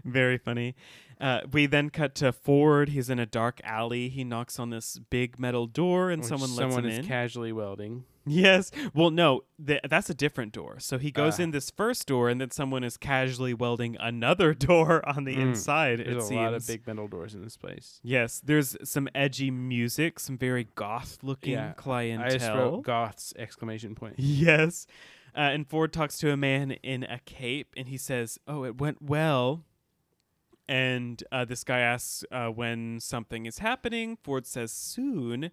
Very funny. Uh, we then cut to Ford. He's in a dark alley. He knocks on this big metal door, and Which someone lets someone him is casually welding. Yes. Well, no, th- that's a different door. So he goes Ah. in this first door, and then someone is casually welding another door on the Mm. inside. There's it a seems. lot of big metal doors in this place. Yes, there's some edgy music, some very goth-looking Yeah, clientele. I just wrote goths exclamation point. Yes. Uh, and Ford talks to a man in a cape and he says, Oh, it went well. And uh, this guy asks uh, when something is happening. Ford says, Soon.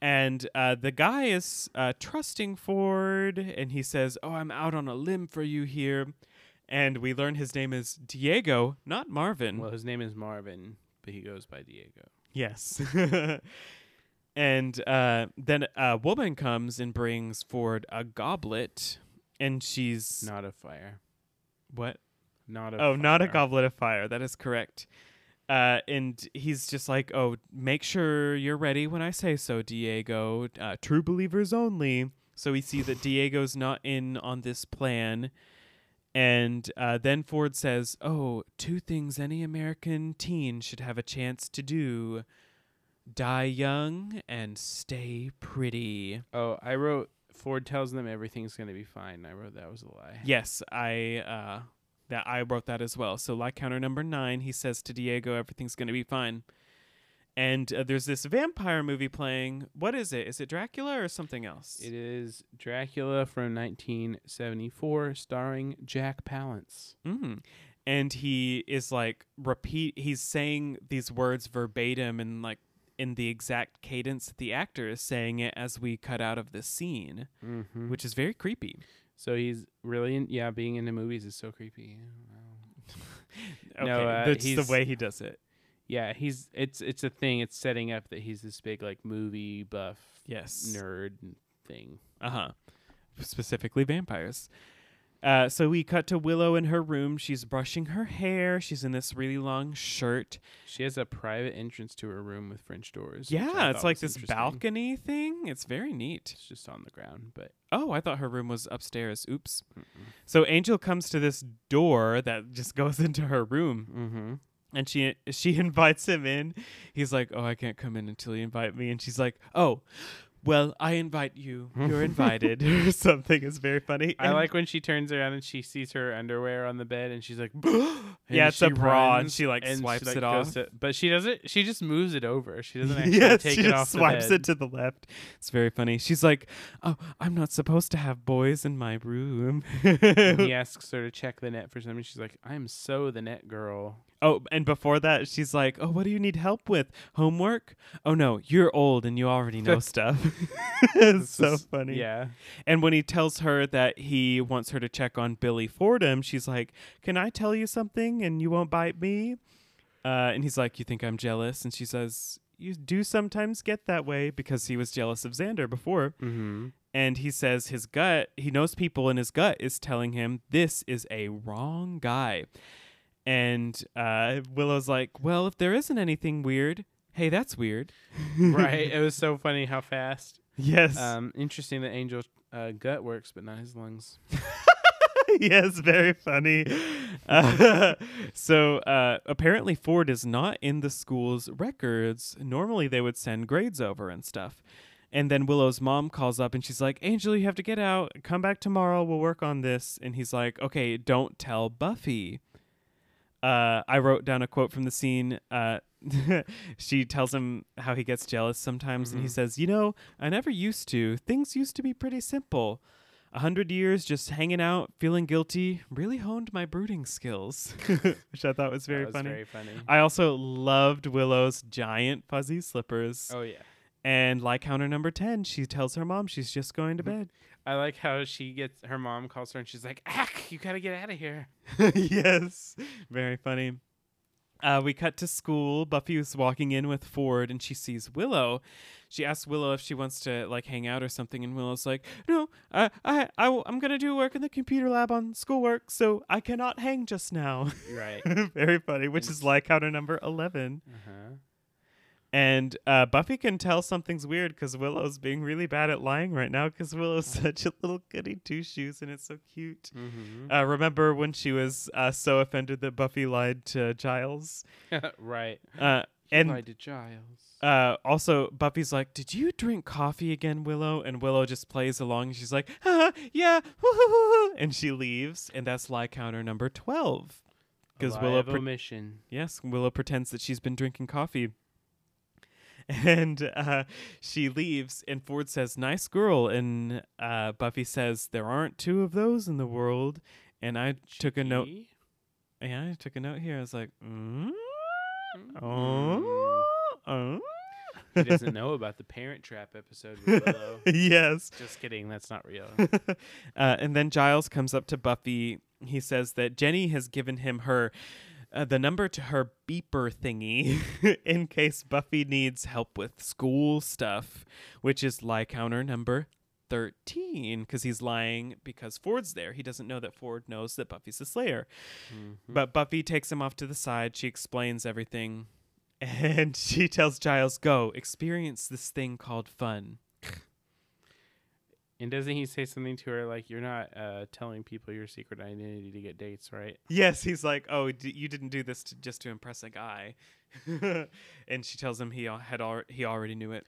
And uh, the guy is uh, trusting Ford and he says, Oh, I'm out on a limb for you here. And we learn his name is Diego, not Marvin. Well, his name is Marvin, but he goes by Diego. Yes. and uh, then a woman comes and brings Ford a goblet, and she's Not a fire. what? Not a Oh, not a goblet of fire. That is correct. Uh, and he's just like, "Oh, make sure you're ready when I say so, Diego. Uh, true believers only." So we see that Diego's not in on this plan. And uh, then Ford says, Oh, two things any American teen should have a chance to do die young and stay pretty. Oh, I wrote Ford tells them everything's going to be fine. I wrote that was a lie. Yes, I uh, that I wrote that as well. So like counter number nine, he says to Diego, "Everything's going to be fine." And uh, there's this vampire movie playing. What is it? Is it Dracula or something else? It is Dracula from 1974, starring Jack Palance. Mm. And he is like repeat. He's saying these words verbatim and like in the exact cadence that the actor is saying it as we cut out of this scene, Mm-hmm. which is very creepy. So he's really, in, yeah, being into movies is so creepy. Okay, No, uh, that's the way he does it. Yeah, he's it's it's a thing. It's setting up that he's this big like movie buff Yes. nerd thing. Uh huh. Specifically vampires. Uh, so we cut to Willow in her room. She's brushing her hair. She's in this really long shirt. She has a private entrance to her room with French doors. Yeah, it's like this balcony thing. It's very neat. It's just on the ground, but Oh, I thought her room was upstairs. Oops. mm So Angel comes to this door that just goes into her room, mm-hmm. and she she invites him in. He's like, "Oh, I can't come in until you invite me." And she's like, "Oh, well, I invite you. Hmm. You're invited." or something. It's very funny. I like when she turns around and she sees her underwear on the bed, and she's like, Yeah, it's a bra, and she, like, and swipes it off. to- but she doesn't. She just moves it over. She doesn't actually yes, take she it just off. swipes it to the left. It's very funny. She's like, "Oh, I'm not supposed to have boys in my room." he asks her to check the net for something. She's like, "I'm so the net girl." Oh, and before that, she's like, "Oh, what do you need help with? Homework? Oh no, you're old and you already know stuff." it's so is- funny. Yeah. And when he tells her that he wants her to check on Billy Fordham, she's like, "Can I tell you something and you won't bite me?" Uh, and he's like, "You think I'm jealous?" And she says, "You do sometimes get that way because he was jealous of Xander before." Mm-hmm. and he says his gut he knows people and his gut is telling him this is a wrong guy and uh, willow's like well if there isn't anything weird hey that's weird right. It was so funny how fast. yes Um, interesting that Angel's uh, gut works, but not his lungs. yes very funny uh, so uh, apparently ford is not in the school's records normally they would send grades over and stuff and then Willow's mom calls up and she's like, Angel, you have to get out. Come back tomorrow. We'll work on this. And he's like, okay, don't tell Buffy. Uh, I wrote down a quote from the scene. Uh, she tells him how he gets jealous sometimes. And he Mhm. says, You know, I never used to. Things used to be pretty simple. A hundred years just hanging out, feeling guilty, really honed my brooding skills, which I thought was very was funny. Very funny. I also loved Willow's giant fuzzy slippers. oh yeah. And like counter number 10, she tells her mom she's just going to bed. I like how she gets her mom calls her and she's like, "Ack, you gotta get out of here." yes. Very funny. Uh, we cut to school. Buffy is walking in with Ford and she sees Willow. She asks Willow if she wants to like hang out or something, and Willow's like, "No, I, I, I, w- I'm gonna do work in the computer lab on schoolwork, so I cannot hang just now." Right. Very funny, which is like counter number eleven. Uh-huh. And uh, Buffy can tell something's weird because Willow's being really bad at lying right now because Willow's such a little goody two shoes and it's so cute. Mm-hmm. Uh, remember when she was uh, so offended that Buffy lied to Giles? right. Uh, And and to Giles. uh, also, Buffy's like, Did you drink coffee again, Willow? And Willow just plays along. And she's like, ah, Yeah, and she leaves. And that's lie counter number 12. Because Willow pre- omission. Yes, Willow pretends that she's been drinking coffee. And uh, she leaves, and Ford says, Nice girl. And uh, Buffy says, There aren't two of those in the world. And I took a note. She? Yeah, I took a note here. I was like, mm? Mm. Oh, oh. He doesn't know about the Parent Trap episode yes. Just kidding. That's not real. uh, and then Giles comes up to Buffy. He says that Jenny has given him her uh, the number to her beeper thingy in case Buffy needs help with school stuff, which is lie counter number 13 because he's lying because Ford's there. He doesn't know that Ford knows that Buffy's the Slayer. Mhm. But Buffy takes him off to the side. She explains everything. And she tells Giles, Go, experience this thing called fun. And doesn't he say something to her like, "You're not uh, telling people your secret identity to get dates, right?" Yes, he's like, "Oh, d- you didn't do this to, just to impress a guy," and she tells him he al- had al- he already knew it.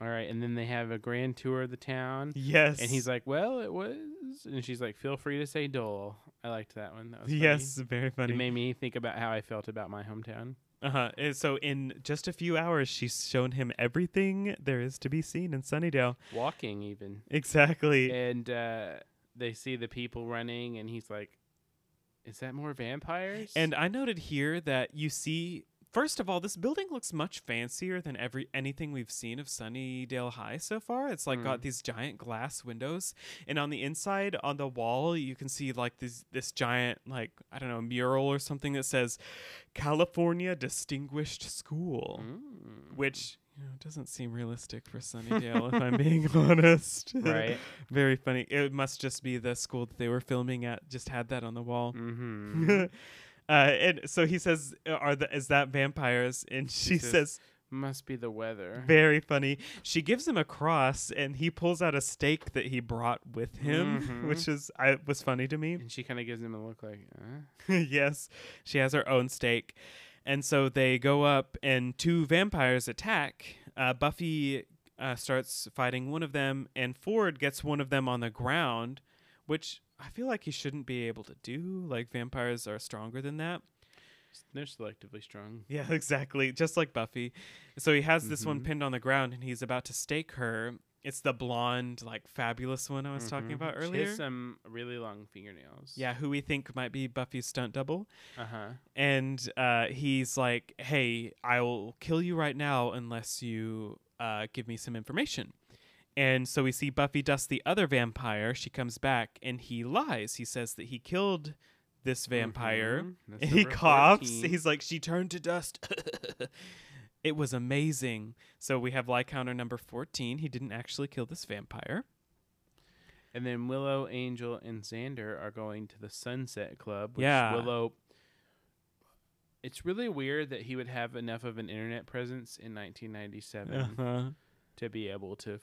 All right. And then they have a grand tour of the town. Yes, And he's like, "Well, it was," and she's like, "Feel free to say Dole." I liked that one. That was funny. "Yes, very It funny." made me think about how I felt about my hometown. Uh huh. So in just a few hours, she's shown him everything there is to be seen in Sunnydale. Walking even, Exactly. and uh, they see the people running, and he's like, "Is that more vampires?" And I noted here that you see, first of all, this building looks much fancier than every anything we've seen of Sunnydale High so far. It's like got Mm. these giant glass windows, and on the inside, on the wall, you can see like this this giant like I don't know mural or something that says California Distinguished School, Mm. which You know, it doesn't seem realistic for Sunnydale, if I'm being honest. Right. Very funny. It must just be the school that they were filming at. Just had that on the wall. mm-hmm. uh, and so he says, uh, "Are the is that vampires?" And she says- says, Must be the weather. "Very funny." She gives him a cross, and he pulls out a stake that he brought with him, Mhm. which is I was funny to me. and she kind of gives him a look like, uh? yes, she has her own stake. And so they go up, and two vampires attack. Uh, Buffy uh, starts fighting one of them, and Ford gets one of them on the ground, which I feel like he shouldn't be able to do. Like, vampires are stronger than that. they're selectively strong. Yeah, exactly. Just like Buffy. So he has this one Mhm. pinned on the ground, and he's about to stake her. It's the blonde, like, fabulous one I was talking Mhm. about She earlier. has some really long fingernails. yeah, who we think might be Buffy's stunt double. Uh huh. and uh, he's like, "Hey, I will kill you right now unless you uh, give me some information." And so we see Buffy dust the other vampire. She comes back, and he lies. He says that he killed this vampire. Mhm. And he coughs. 14. He's like, "She turned to dust." it was amazing. So we have lie counter number fourteen. He didn't actually kill this vampire. And then Willow, Angel, and Xander are going to the Sunset Club. Which Yeah. Willow. It's really weird that he would have enough of an internet presence in 1997 Uh-huh. to be able to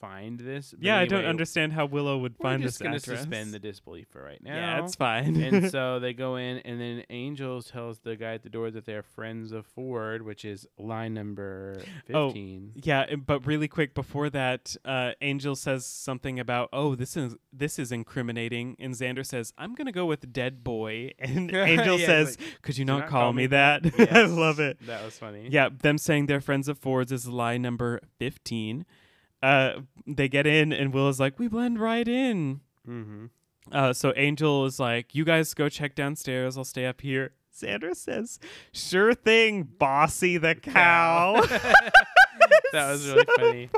find this. But Yeah, I don't understand how Willow would find this. We're find just this gonna suspend the disbelief for right now. yeah, it's fine. and so they go in, and then Angel tells the guy at the door that they're friends of Ford, which is line number Oh, 15. Yeah, uh, but really quick before that, uh, Angel says something about, "Oh, this is this is incriminating," and Xander says, "I'm gonna go with dead boy," and Angel Yeah, says, it's "Could you "Do not, call, me that?" I Yes, love it. That was funny. Yeah, them saying they're friends of Ford's is lie number fifteen. Uh, they get in, and Will is like, "We blend right in." Mm-hmm. Uh, so Angel is like, "You guys go check downstairs. I'll stay up here." Xander says, "Sure thing, bossy the cow." that was So really funny.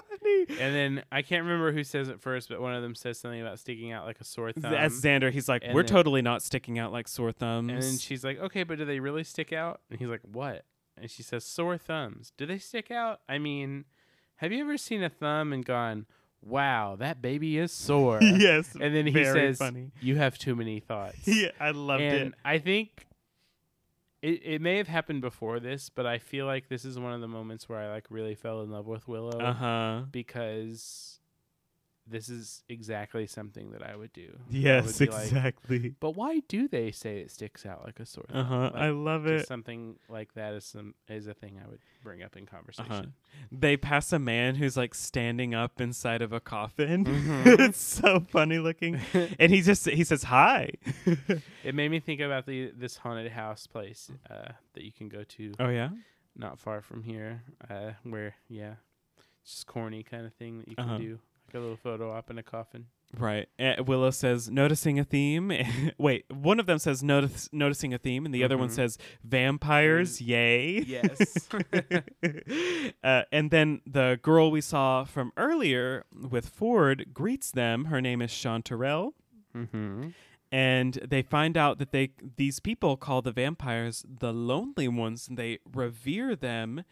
funny. And then I can't remember who says it first, but one of them says something about sticking out like a sore thumb. That's Xander. He's like, and we're then- totally not sticking out like sore thumbs. and then she's like, "Okay, but do they really stick out?" And he's like, "What?" And she says, "Sore thumbs. Do they stick out? I mean, have you ever seen a thumb and gone, "Wow, that baby is sore"? yes. And then he says, funny. "You have too many thoughts." Yeah, I loved and it. I think it it may have happened before this, but I feel like this is one of the moments where I like really fell in love with Willow Uh huh. because this is exactly something that I would do. Yes, would be like, exactly. but why do they say it sticks out like a sore thumb? Uh huh. Like, I love it. something like that is some is a thing I would bring up in conversation. Uh-huh. They pass a man who's like standing up inside of a coffin. Mhm. it's so funny looking, and he just he says hi. It made me think about the this haunted house place uh, that you can go to oh yeah. not far from here, uh, where yeah, it's just corny kind of thing that you can Uh-huh. do, like a little photo op in a coffin. Right. Uh, Willow says, noticing a theme. Wait, one of them says, notice, noticing a theme, and the other one Mhm. says, vampires, yay. Yes. uh, and then the girl we saw from earlier with Ford greets them. Her name is Chanterelle. mm-hmm. And they find out that they these people call the vampires the lonely ones, and they revere them.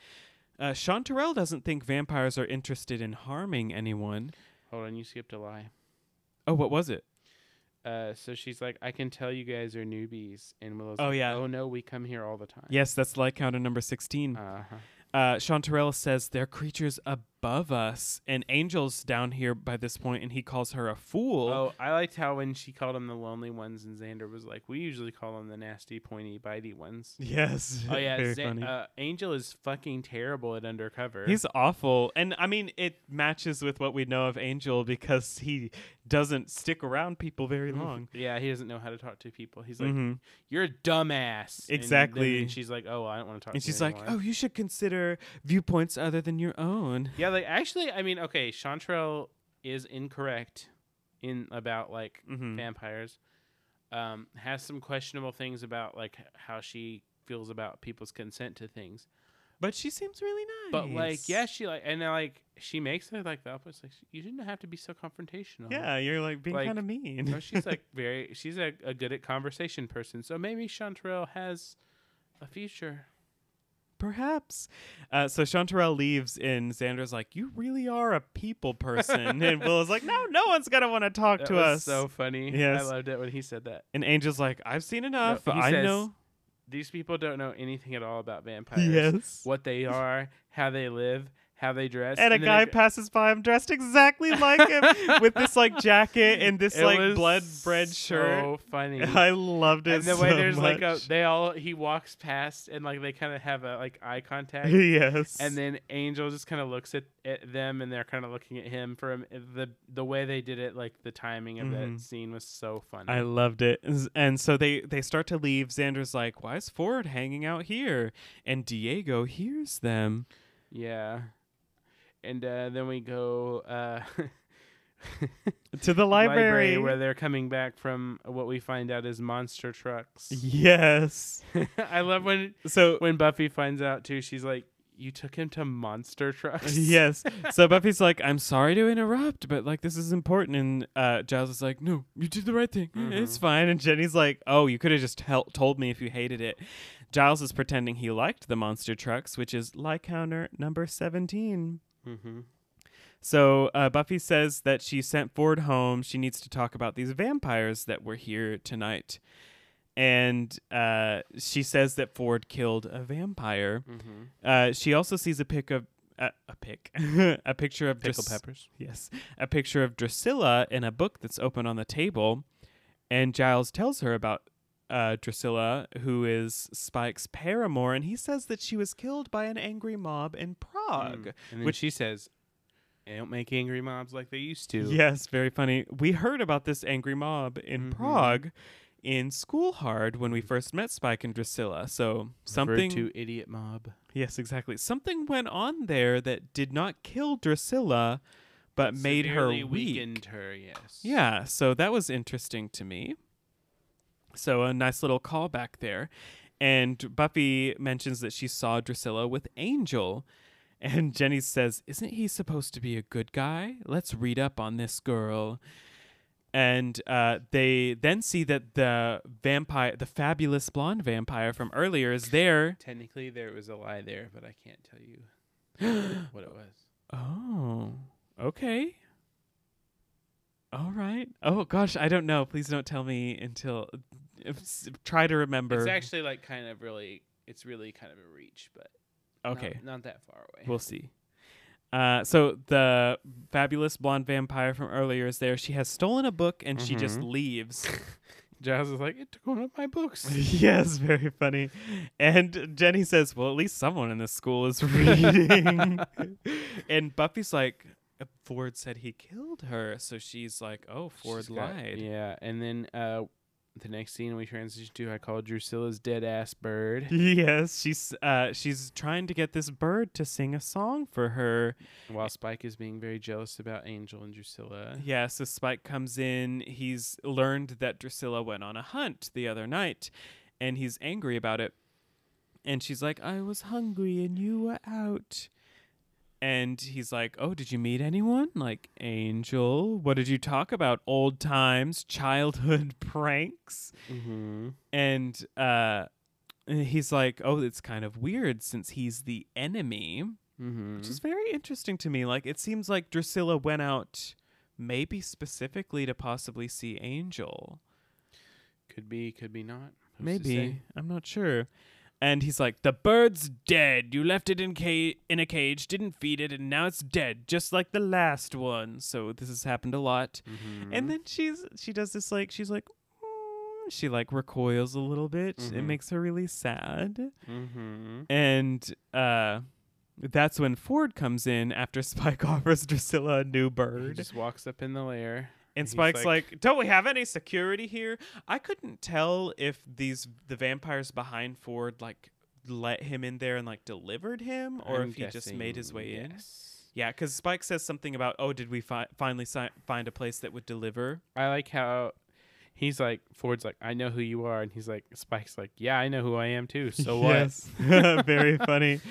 Uh, Chanterelle doesn't think vampires are interested in harming anyone. Hold on, you skipped a lie. Oh, what was it? Uh, so she's like, I can tell you guys are newbies, and Willow's Oh, like, yeah. oh no, we come here all the time. Yes, that's like counter number 16. Uh-huh. Uh, Chanterelle says they're creatures above us, and Angel's down here by this point, and he calls her a fool. Oh, I liked how when she called him the lonely ones, and Xander was like, we usually call them the nasty, pointy, bitey ones. Yes. Oh yeah, Very Zan- funny. uh, Angel is fucking terrible at undercover. He's awful. And I mean, it matches with what we know of Angel because he doesn't stick around people very Mhm. long. Yeah, he doesn't know how to talk to people. He's like, Mhm. "You're a dumbass." And then- Exactly. And she's like, "Oh, well, I don't want to talk." And she's like, anymore." oh, you should consider viewpoints other than your own. yeah." Like, actually, I mean, okay, Chanterelle is incorrect in about like Mhm. vampires. Um, has some questionable things about like how she feels about people's consent to things. But she seems really nice. But like, yeah, she like, and like, she makes it like the opposite. Like, you didn't have to be so confrontational. Yeah, you're like being Like, kind of mean. No, she's like very. She's a, a good at conversation person. So maybe Chanterelle has a future. Perhaps. Uh, so Chanterelle leaves, and Xander's like, "You really are a people person," and Will is like, "No, no one's gonna want to talk That to us." so funny. Yes. I loved it when he said that. and Angel's like, "I've seen enough. he I says, know." These people don't know anything at all about vampires. Yes. What they are, how they live, how they dress. And a guy it- passes by him dressed exactly like him with this like jacket and this It like blood red shirt. So funny. I loved it and the so way there's like a they all he walks past and like they kind of have a like eye contact yes. and then angel just kind of looks at, at them and they're kind of looking at him for him the the way they did it like the timing of Mhm. that scene was so funny I loved it. And- And so they they start to leave. Xander's like, "Why is Ford hanging out here?" And Diego hears them. yeah and uh, then we go uh To the library. where they're coming back from what we find out is monster trucks Yes. i love when So when buffy finds out too she's like you took him to monster trucks yes. So Buffy's like, I'm sorry to interrupt, but like this is important. And uh, Giles is like, No, you did the right thing. It's Mhm. fine. And Jenny's like, Oh, you could have just hel- told me if you hated it. Giles is pretending he liked the monster trucks, which is Lycounter number 17. Mm-hmm. So uh, Buffy says that she sent Ford home. She needs to talk about these vampires that were here tonight. And uh, she says that Ford killed a vampire. Mm-hmm. Uh, she also sees a pic of uh, a pic, a picture of pickle Dras- peppers Yes, a picture of Drusilla in a book that's open on the table, and Giles tells her about uh, Drusilla, who is Spike's paramour, and he says that she was killed by an angry mob in Prague. Mm. Which- she says, "They don't make angry mobs like they used to." Yes, very funny. We heard about this angry mob in Mhm. Prague in School Hard when we first met Spike and Drusilla. So Referred something to idiot mob. Yes, exactly. Something went on there that did not kill Drusilla but made her weak. weakened her. Yes. Yeah, so that was interesting to me. So a nice little callback there. And Buffy mentions that she saw Drusilla with Angel. And Jenny says, Isn't he supposed to be a good guy? Let's read up on this girl. And uh, they then see that the vampire, the fabulous blonde vampire from earlier, is there. Technically, there was a lie there, but I can't tell you what it was. Oh, okay. All right. Oh gosh, I don't know. Please don't tell me until. S- Try to remember. It's actually like kind of really. It's really kind of a reach, but okay. not, that far away. We'll see. Uh, so the fabulous blonde vampire from earlier is there. She has stolen a book and she just Mhm. leaves. Giles is like, it took one of my books. yes, very funny. And Jenny says, "Well, at least someone in this school is reading." and Buffy's like, "Ford said he killed her," so she's like, "Oh, Ford She's got- lied." yeah, and then uh, the next scene we transition to, I call Drusilla's dead ass bird. Yes, she's uh she's trying to get this bird to sing a song for her. While Spike is being very jealous about Angel and Drusilla. Yeah, so Spike comes in. He's learned that Drusilla went on a hunt the other night, and he's angry about it. And she's like, "I was hungry and you were out." And he's like, "Oh, did you meet anyone? Like Angel? What did you talk about? Old times, childhood pranks?" Mm-hmm. And uh he's like, "Oh, it's kind of weird since he's the enemy." Mm-hmm. which is very interesting to me. Like it seems like Drusilla went out maybe specifically to possibly see Angel. Could be, could be not. Who's maybe? I'm not sure. And he's like, "The bird's dead. You left it in ca- in a cage, didn't feed it, and now it's dead, just like the last one." So this has happened a lot. Mhm. And then she's she does this like she's like "Mm," she like recoils a little bit. It Mhm. makes her really sad. Mhm. And uh that's when Ford comes in after Spike offers Drusilla a new He bird. just walks up in the lair. And Spike's like- like, "Don't we have any security here?" I couldn't tell if these the vampires behind Ford like let him in there and like delivered him or I'm if he just made his way guessing in. Yeah, cuz Spike says something about, "Oh, did we fi- finally si- find a place that would deliver?" I like how he's like Ford's like, I know who you are, and he's like Spike's like, Yeah, I know who I am too. So Yes. Very funny.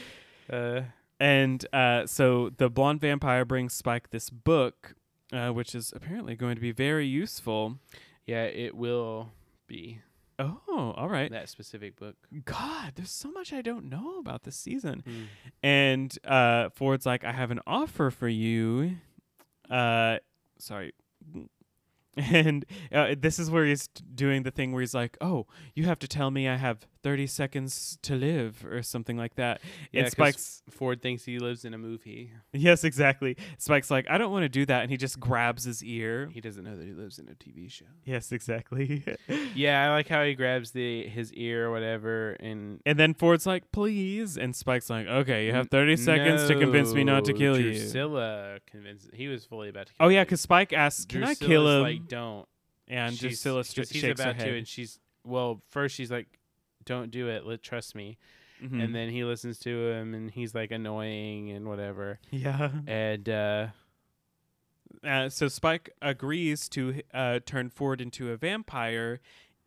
Uh, And uh, so the blonde vampire brings Spike this book, uh, which is apparently going to be very useful. yeah, it will be. Oh, all right. that specific book. God, there's so much I don't know about this season. Hmm. And uh, Ford's like, I have an offer for you. Uh, sorry. And uh, this is where he's doing the thing where he's like, "Oh, you have to tell me I have 30 seconds to live," or something like that. Yeah, and Spike's, Ford thinks he lives in a movie. yes, exactly. Spike's like, "I don't want to do that," and he just grabs his ear. He doesn't know that he lives in a TV show. Yes, exactly. Yeah, I like how he grabs the his ear or whatever, and and then Ford's like, "Please," and Spike's like, "Okay, you have 30 seconds to convince me not to No, kill you." Drusilla convinced. He was fully about to. kill Oh yeah, because Spike asks, "Can I Drusilla's kill him?" Like, don't. and Drusilla he's shakes her about to, head. and she's well. First, she's like, "Don't do it. Let trust me." Mhm. And then he listens to him, and he's like annoying and whatever. yeah. And uh, Uh, so Spike agrees to uh, turn Ford into a vampire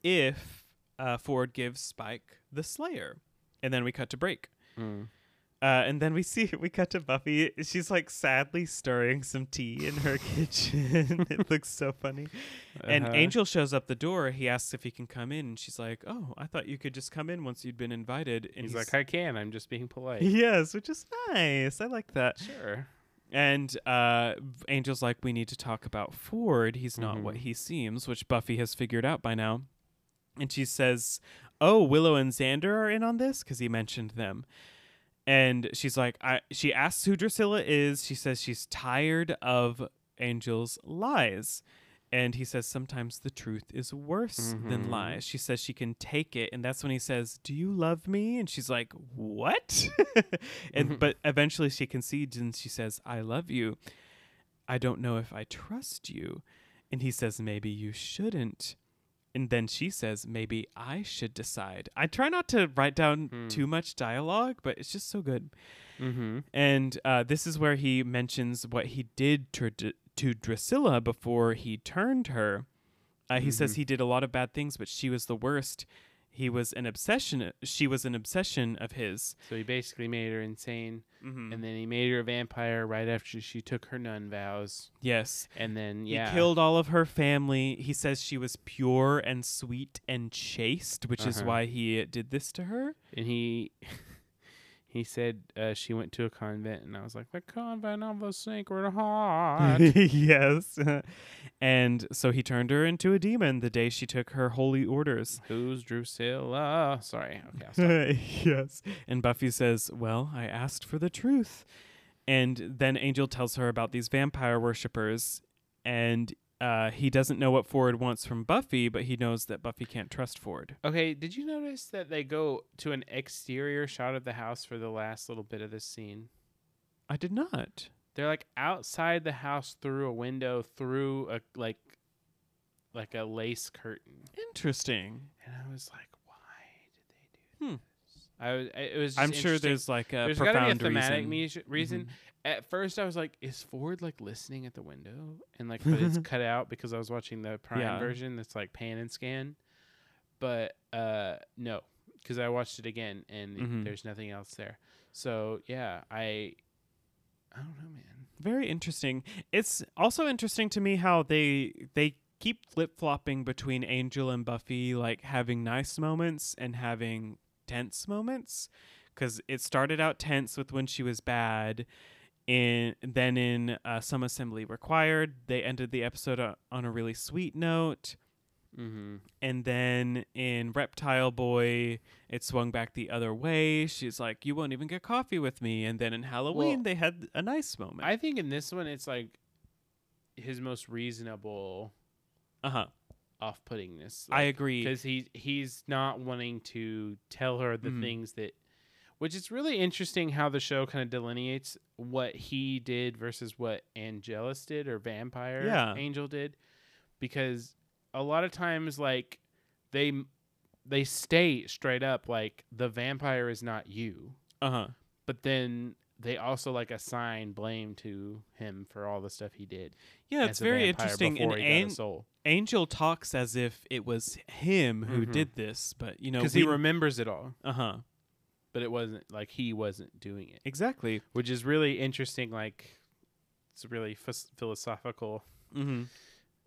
if uh, Ford gives Spike the Slayer. And then we cut to break. mm, Uh, and then we see we cut to Buffy. She's like sadly stirring some tea in her kitchen. it looks so funny. And uh-huh. Angel shows up the door. He asks if he can come in, and she's like, "Oh, I thought you could just come in once you'd been invited." And he's, like, "I can. I'm just being polite." "Yes," which is nice. I like that. sure. And uh, Angel's like, we need to talk about Ford. He's not what Mhm. he seems, which Buffy has figured out by now. And she says, "Oh, Willow and Xander are in on this because he mentioned them." And she's like, I. She asks who Drusilla is. She says she's tired of Angel's lies. And he says sometimes the truth is worse than Mhm. lies. She says she can take it, and that's when he says, "Do you love me?" And she's like, "What?" and Mhm. but eventually she concedes and she says, "I love you. I don't know if I trust you." And he says, "Maybe you shouldn't." And then she says, "Maybe I should decide." I try not to write down Hmm. too much dialogue, but it's just so good. Mm-hmm. And uh, this is where he mentions what he did to, to Drusilla before he turned her. Uh, he says Mhm. he did a lot of bad things, but she was the worst. He was an obsession. She was an obsession of his. So he basically made her insane, Mm-hmm. and then he made her a vampire right after she took her nun vows, yes, and then yeah, he killed all of her family. He says she was pure and sweet and chaste, which is Uh-huh. why he did this to her. and he he said uh, she went to a convent, and I was like, the convent of the Sacred Heart. yes. and so he turned her into a demon the day she took her holy orders. Who's Drusilla? Sorry, okay, yes. And Buffy says, Well, I asked for the truth. And then Angel tells her about these vampire worshippers. And uh, he doesn't know what Ford wants from Buffy, but he knows that Buffy can't trust Ford. Okay, did you notice that they go to an exterior shot of the house for the last little bit of this scene? I did not. They're like outside the house through a window, through a like like a lace curtain, Interesting. and I was like, why did they do Hmm. this? I was. It was. I'm sure there's like a There's got to be a profound thematic reason. reason. reason. At first, I was like, "Is Ford like listening at the window?" And like, but it's cut out because I was watching the Prime Yeah. version that's like pan and scan. But uh, no, because I watched it again and Mhm. there's nothing else there. So yeah, I, I don't know, man. Very interesting. It's also interesting to me how they they keep flip flopping between Angel and Buffy, like having nice moments and having tense moments. Because it started out tense with when she was bad, and then in uh, Some Assembly Required, they ended the episode on a really sweet note. Mm-hmm. And then in Reptile Boy, it swung back the other way. She's like, "You won't even get coffee with me." And then in Halloween, Well, they had a nice moment. I think in this one, it's like his most reasonable uh huh. off-puttingness. I agree. because he he's not wanting to tell her the Mhm. things that which is really interesting how the show kind of delineates what he did versus what angelus did or vampire Yeah. angel did because a lot of times like they they state straight up like the vampire is not you Uh huh. but then they also like assign blame to him for all the stuff he did Yeah, it's very interesting. And before he got a An- soul Angel talks as if it was him who Mhm. did this, but you know, because he remembers it all uh huh. But it wasn't like he wasn't doing it Exactly. which is really interesting. Like, it's really phis- philosophical Mm-hmm.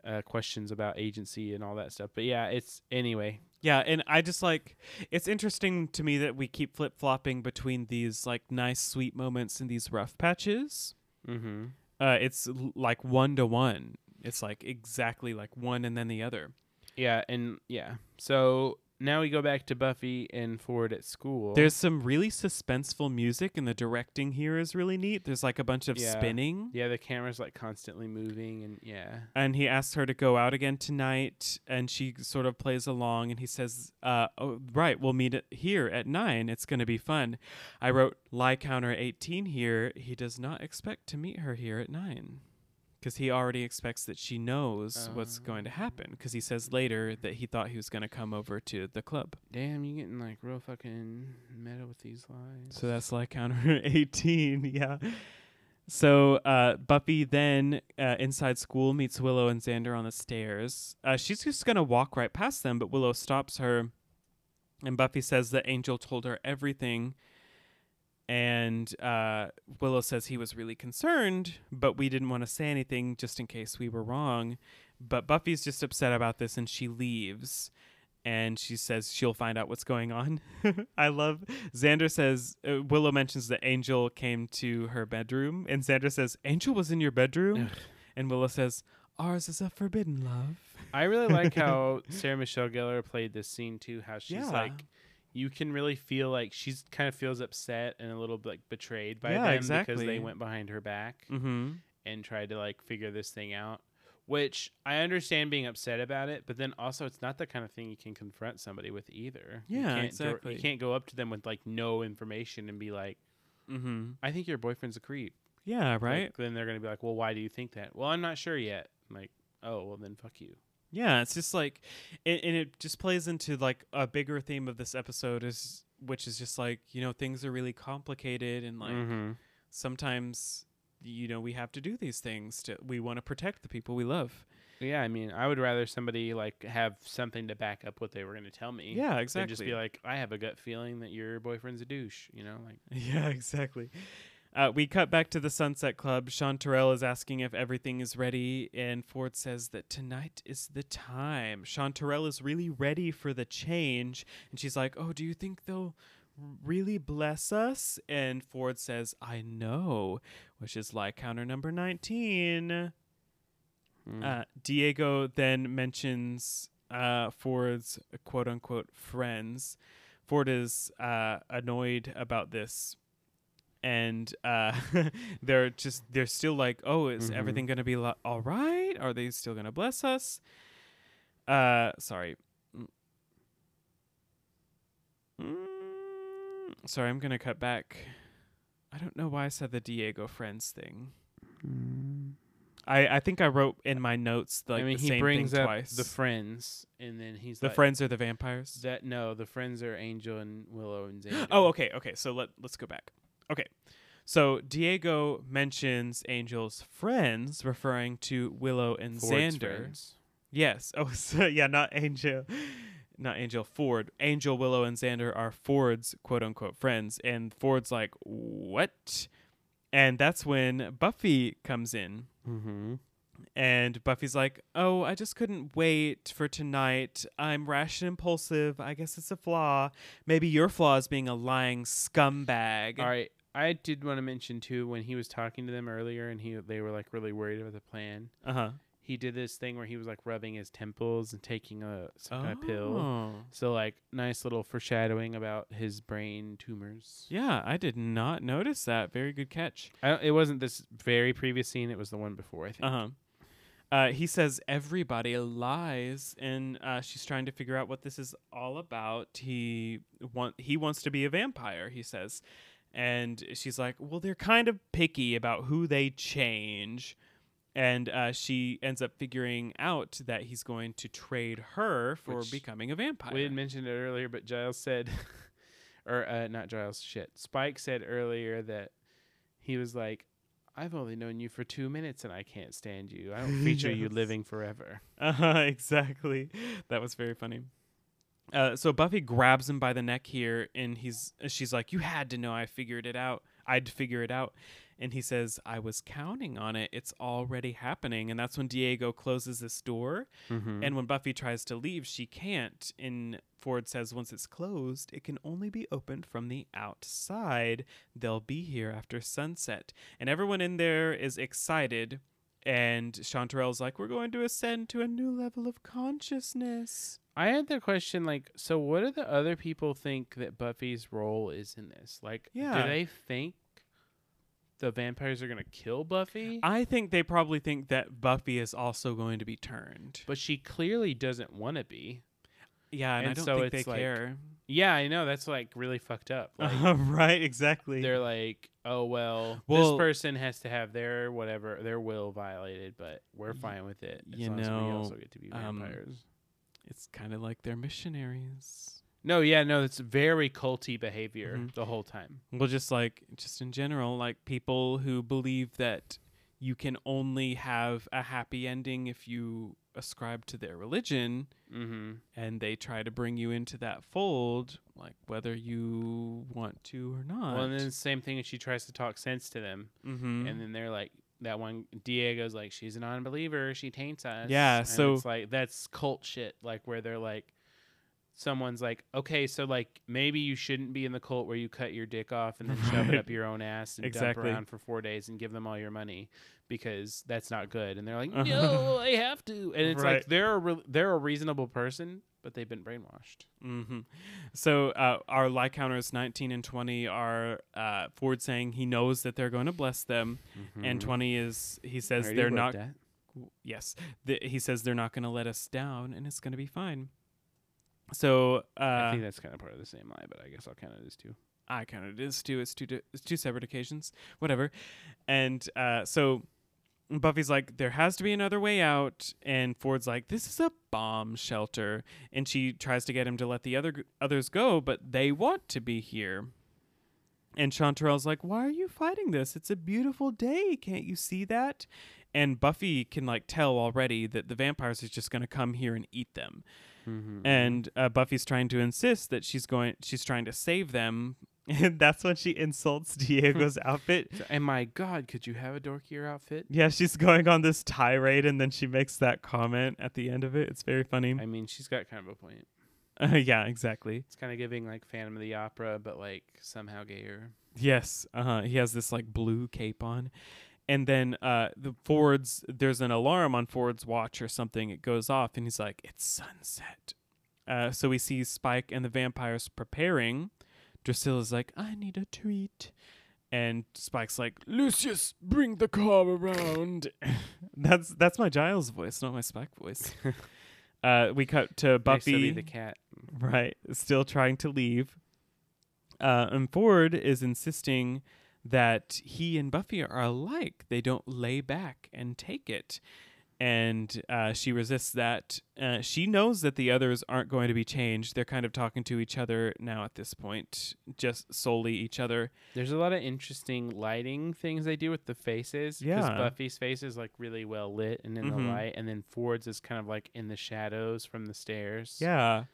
uh, questions about agency and all that stuff. But yeah, it's anyway. Yeah, and I just like it's interesting to me that we keep flip flopping between these like nice sweet moments and these rough patches. Mm-hmm. Uh, it's l- like one to one. It's like exactly like one and then the other. Yeah, and yeah. So now we go back to Buffy and Ford at school. There's some really suspenseful music, and the directing here is really neat. There's like a bunch of Yeah. spinning. yeah, the camera's like constantly moving, and yeah, and he asks her to go out again tonight and she sort of plays along and he says uh oh, right we'll meet at here at 9 it's going to be fun i wrote lie counter 18 here he does not expect to meet her here at 9 because he already expects that she knows what's going to happen because he says later that he thought he was going to come over to the club damn, you getting like real fucking meta with these lines. So that's like counter 18, yeah. So uh, Buffy then uh, inside school meets Willow and Xander on the stairs. Uh, she's just gonna walk right past them, but Willow stops her, and Buffy says that Angel told her everything. And uh, Willow says he was really concerned, but we didn't want to say anything just in case we were wrong. But Buffy's just upset about this, and she leaves and she says she'll find out what's going on. I love Xander says uh, Willow mentions that Angel came to her bedroom, and Xander says Angel was in your bedroom, Ugh. and Willow says ours is a forbidden love. I really like how Sarah Michelle Gellar played this scene too. How she's Yeah. like, you can really feel like she's kind of feels upset and a little bit like betrayed by Yeah, them because they went behind her back Mm-hmm. and tried to like figure this thing out. Which I understand being upset about it, but then also it's not the kind of thing you can confront somebody with either. you Yeah, can't dir- exactly. you can't go up to them with like no information and be like, Mm-hmm. "I think your boyfriend's a creep." Yeah, Like, right. then they're gonna be like, "Well, why do you think that?" Well, I'm not sure yet. I'm like, oh, well then fuck you. Yeah, it's just like, and, and it just plays into like a bigger theme of this episode is, which is just like you know things are really complicated and like mm-hmm. sometimes you know we have to do these things to we want to protect the people we love. Yeah, I mean, I would rather somebody like have something to back up what they were going to tell me. Yeah, Than exactly. just be like, I have a gut feeling that your boyfriend's a douche. You know, like Yeah, exactly. Uh, we cut back to the Sunset Club. Chanterelle is asking if everything is ready, and Ford says that tonight is the time. Chanterelle is really ready for the change, and she's like, "Oh, do you think they'll really bless us?" And Ford says, "I know," which is like counter number nineteen. mm. Uh, Diego then mentions uh, Ford's quote unquote friends. Ford is uh, annoyed about this. And uh, they're just, they're still like, oh, is Mhm. everything going to be lo- all right? Are they still going to bless us? Uh, sorry. Mm. Mm, sorry, I'm going to cut back. I don't know why I said the Diego friends thing. I, I think I wrote in my notes like I mean, the he brings thing up twice. the friends, and then he's the like, friends are the vampires. That no, the friends are Angel and Willow and Xander. oh, okay, okay. So let let's go back. Okay, so Diego mentions Angel's friends, referring to Willow and Ford's Xander. friends. Yes. Oh, so, yeah, not Angel, not Angel. Ford. Angel, Willow, and Xander are Ford's quote unquote friends, and Ford's like, what? And that's when Buffy comes in. Mm-hmm. And Buffy's like, "Oh, I just couldn't wait for tonight. I'm rash and impulsive. I guess it's a flaw. Maybe your flaw is being a lying scumbag." All right. I did want to mention too when he was talking to them earlier, and he they were like really worried about the plan. Uh huh. He did this thing where he was like rubbing his temples and taking a some kind of pill. Oh. So like nice little foreshadowing about his brain tumors. Yeah, I did not notice that. Very good catch. I it wasn't this very previous scene; it was the one before. I think. Uh huh. Uh, he says everybody lies, and uh, she's trying to figure out what this is all about. He want he wants to be a vampire. He says, and she's like, "Well, they're kind of picky about who they change." And uh, she ends up figuring out that he's going to trade her for Which becoming a vampire. We had mentioned it earlier, but Giles said, or uh, not Giles, shit. Spike said earlier that he was like, I've only known you for two minutes and I can't stand you. I don't feature you living forever. Uh-huh, exactly. That was very funny. Uh, so Buffy grabs him by the neck here, and he's she's like, "You had to know. I figured it out. I'd figure it out." And he says, I was counting on it. It's already happening. And that's when Diego closes this door. Mm-hmm. And when Buffy tries to leave, she can't. And Ford says, once it's closed, it can only be opened from the outside. They'll be here after sunset. And everyone in there is excited. And Chanterelle's like, we're going to ascend to a new level of consciousness. I had the question like, so what do the other people think that Buffy's role is in this? Like, Yeah. do they think the vampires are gonna kill Buffy? I think they probably think that Buffy is also going to be turned. but she clearly doesn't want to be. Yeah, and, I And don't so think they it's like- care. Yeah, I know that's like really fucked up. Like, right, exactly. they're like, oh well, Well- this person has to have their whatever their will violated, but we're fine with it. As you long as we know, also get to be um, vampires. It's kind of like they're missionaries. no, yeah, no, it's very culty behavior Mhm. the whole time. Well, just like just in general, like people who believe that you can only have a happy ending if you ascribe to their religion, Mm-hmm. and they try to bring you into that fold, like whether you want to or not. Well, and then the same thing as she tries to talk sense to them, mm-hmm. and then they're like, that one Diego's like, she's a non-believer, she taints us. Yeah, And so- it's like that's cult shit, like where they're like, someone's like, okay, so like maybe you shouldn't be in the cult where you cut your dick off and then shove it up your own ass and Exactly. dump around for four days and give them all your money because that's not good. And they're like, uh-huh. no, I have to. And it's Right. like they're a re- they're a reasonable person, but they've been brainwashed. hmm So uh, our lie counters 19 and 20 are uh, Ford saying he knows that they're going to bless them, and 20 is he says they're not. that. Yes, th- he says they're not going to let us down, and it's going to be fine. So uh, I think that's kind of part of the same lie, but I guess I'll count it as two. I counted it as two. It's two. Di- it's two separate occasions. Whatever. And uh, so Buffy's like, there has to be another way out, and Ford's like, this is a bomb shelter, and she tries to get him to let the other g- others go, but they want to be here. And Chanterelle's like, why are you fighting this? It's a beautiful day. Can't you see that? And Buffy can like tell already that the vampires are just going to come here and eat them Mm-hmm. and uh, Buffy's trying to insist that she's going she's trying to save them and that's when she insults Diego's outfit. And my God, could you have a dorkier outfit? Yeah, she's going on this tirade and then she makes that comment at the end of it. It's very funny. I mean, she's got kind of a point. Uh, yeah, exactly. It's kind of giving like Phantom of the Opera, but like somehow gayer. Yes, uh-huh. He has this like blue cape on. And then uh the Ford's there's an alarm on Ford's watch or something. It goes off and he's like, "It's sunset." Uh so we see Spike and the vampires preparing. Drusilla's like, "I need a treat." And Spike's like, "Lucius, bring the car around." that's that's my Giles voice, not my Spike voice. uh we cut to Nice to be Buffy the cat. right still trying to leave uh, and ford is insisting that he and buffy are alike they don't lay back and take it and uh, she resists that uh, she knows that the others aren't going to be changed they're kind of talking to each other now at this point just solely each other There's a lot of interesting lighting things they do with the faces. Yeah. Buffy's face is like really well lit and in Mhm. the light, and then Ford's is kind of like in the shadows from the stairs. yeah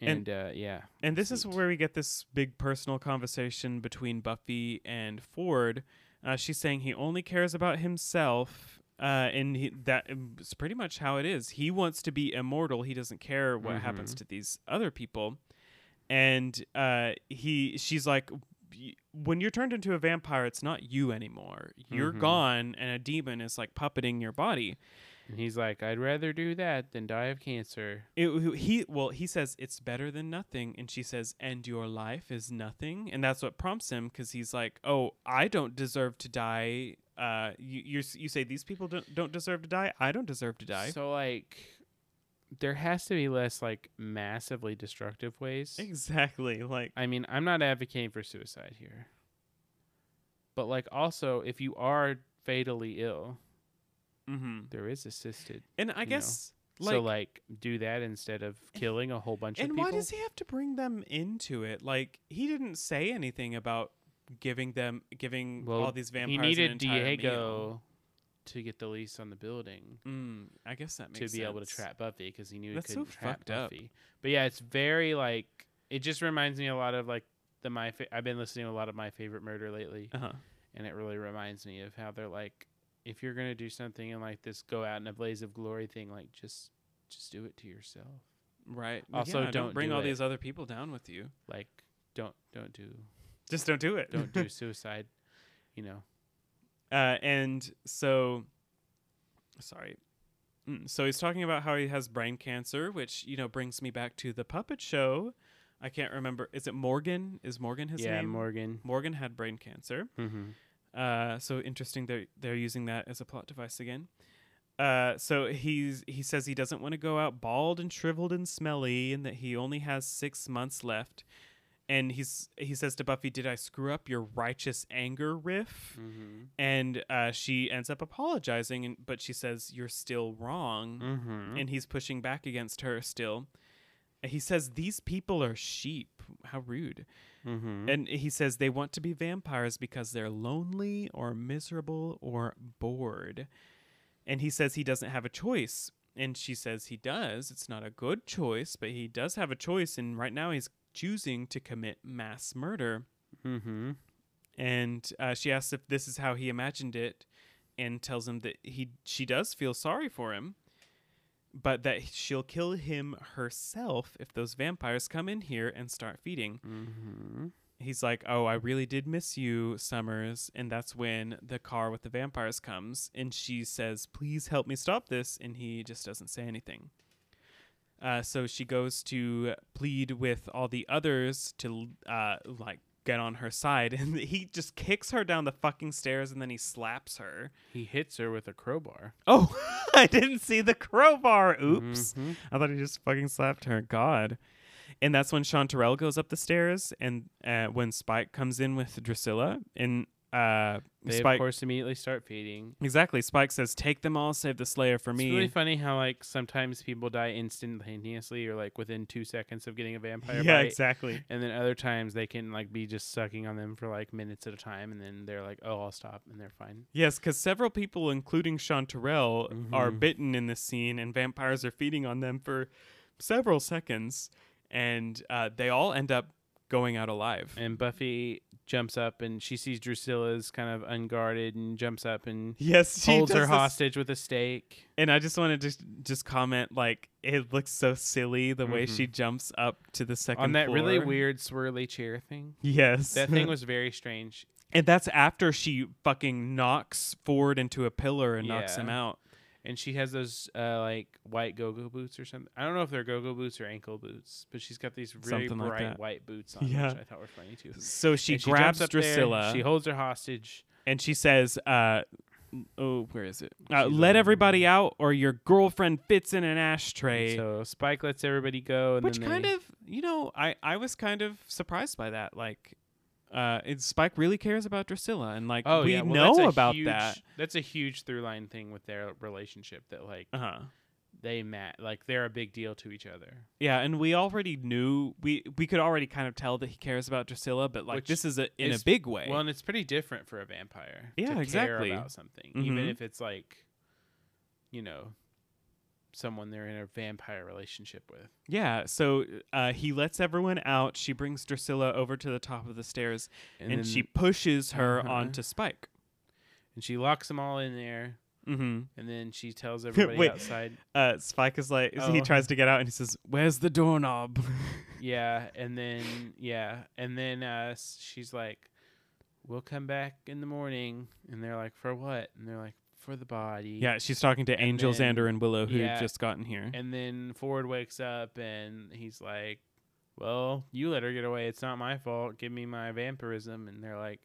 And, uh, yeah. And this is where we get this big personal conversation between Buffy and Ford. Uh, she's saying he only cares about himself, uh, and he, that is pretty much how it is. He wants to be immortal. He doesn't care what happens Mhm. to these other people. And uh, he, she's like, when you're turned into a vampire, it's not you anymore. You're Mhm. gone, and a demon is like puppeting your body. And he's like, I'd rather do that than die of cancer. It, he well, he says it's better than nothing, and she says, "And your life is nothing," and that's what prompts him because he's like, "Oh, I don't deserve to die." Uh, you you you say these people don't don't deserve to die. I don't deserve to die. So like, there has to be less like massively destructive ways. exactly. Like I mean, I'm not advocating for suicide here. But like also if you are fatally ill, hmm there is assisted. and I know, guess like, so like do that instead of killing a whole bunch of people. and why does he have to bring them into it? Like he didn't say anything about giving them giving well, all these vampires. he needed entire meal. Diego to get the lease on the building Mm, I guess that makes to be able to trap Buffy because he knew That's he so couldn't trap fucked up. Buffy. But yeah, it's very like it just reminds me a lot of like the my fa- I've been listening to a lot of my favorite murder lately, Uh-huh. and it really reminds me of how they're like, if you're gonna do something and like this go out in a blaze of glory thing, like just just do it to yourself. Right. Also, Yeah, don't bring do all it. these other people down with you. Like don't don't do Just don't do it. don't do suicide. You know. Uh, and so, sorry. Mm, So he's talking about how he has brain cancer, which you know brings me back to the puppet show. I can't remember. Is it Morgan? Is Morgan his yeah, name? Yeah, Morgan. Morgan had brain cancer. Mm-hmm. Uh, so interesting. They're they're using that as a plot device again. Uh, so he's he says he doesn't want to go out bald and shriveled and smelly, and that he only has six months left. And he's he says to Buffy, "Did I screw up your righteous anger riff?" Mm-hmm. and uh, she ends up apologizing and, but she says you're still wrong Mm-hmm. and he's pushing back against her still he says these people are sheep how rude mm-hmm. and he says they want to be vampires because they're lonely or miserable or bored and he says he doesn't have a choice and she says he does it's not a good choice but he does have a choice and right now he's choosing to commit mass murder mm-hmm. and uh, she asks if this is how he imagined it and tells him that he she does feel sorry for him but that she'll kill him herself if those vampires come in here and start feeding Mm-hmm. he's like oh i really did miss you summers and that's when the car with the vampires comes and she says please help me stop this and he just doesn't say anything uh, so she goes to plead with all the others to uh, like get on her side and he just kicks her down the fucking stairs and then he slaps her He hits her with a crowbar. oh i didn't see the crowbar oops Mhm. I thought he just fucking slapped her. God. And that's when Chanterelle goes up the stairs, and uh, when Spike comes in with Drusilla, and uh, They Spike of course immediately start feeding. exactly. Spike says, "Take them all, save the Slayer for me." It's really funny how like sometimes people die instantaneously or like within two seconds of getting a vampire yeah, bite. exactly. And then other times they can like be just sucking on them for like minutes at a time, and then they're like, "Oh, I'll stop," and they're fine. Yes, because several people, including Chanterelle, are Mhm. bitten in this scene, and vampires are feeding on them for several seconds, and uh, they all end up going out alive. And Buffy jumps up and she sees Drusilla's kind of unguarded and jumps up and yes, she holds her this- hostage with a stake. And I just wanted to just comment, like it looks so silly the way Mhm. she jumps up to the second on that really weird swirly chair thing. Yes, That thing was very strange. and that's after she fucking knocks Ford into a pillar and knocks him out. And she has those uh, like white go-go boots or something. I don't know if they're go-go boots or ankle boots, but she's got these really Something bright that. white boots on, Yeah. which I thought were funny too. So she And grabs there, Drusilla she holds her hostage. and she says, uh, "Oh, where is it? Uh, let like- everybody out, or your girlfriend fits in an ashtray." So Spike lets everybody go, and Which kind of, you know, I I was kind of surprised by that. Like, uh, Spike really cares about Drusilla, and like oh we yeah, well, know about huge, that. That's a huge through line thing with their relationship that like Uh huh. they met, like they're a big deal to each other. Yeah, and we already knew we we could already kind of tell that he cares about Drusilla, but like Which this is a in is- a big way. Well, and it's pretty different for a vampire. Yeah, to care exactly. about something, even Mhm. if it's like, you know, someone they're in a vampire relationship with. yeah, so uh, he lets everyone out. She brings Drusilla over to the top of the stairs, and, then- she pushes her Uh-huh. onto Spike. and she locks them all in there, Mm-hmm. and then she tells everybody Wait. outside. Uh, Spike is like, he Oh. tries to get out, and he says, "Where's the doorknob?" Yeah, and then yeah, and then uh, she's like, "We'll come back in the morning," and they're like, "For what?" And they're like, "For the body." yeah, she's talking to And Angel, then- Xander, and Willow, who yeah, just gotten here. And then Ford wakes up and he's like, "Well, you let her get away. It's not my fault. Give me my vampirism." And they're like,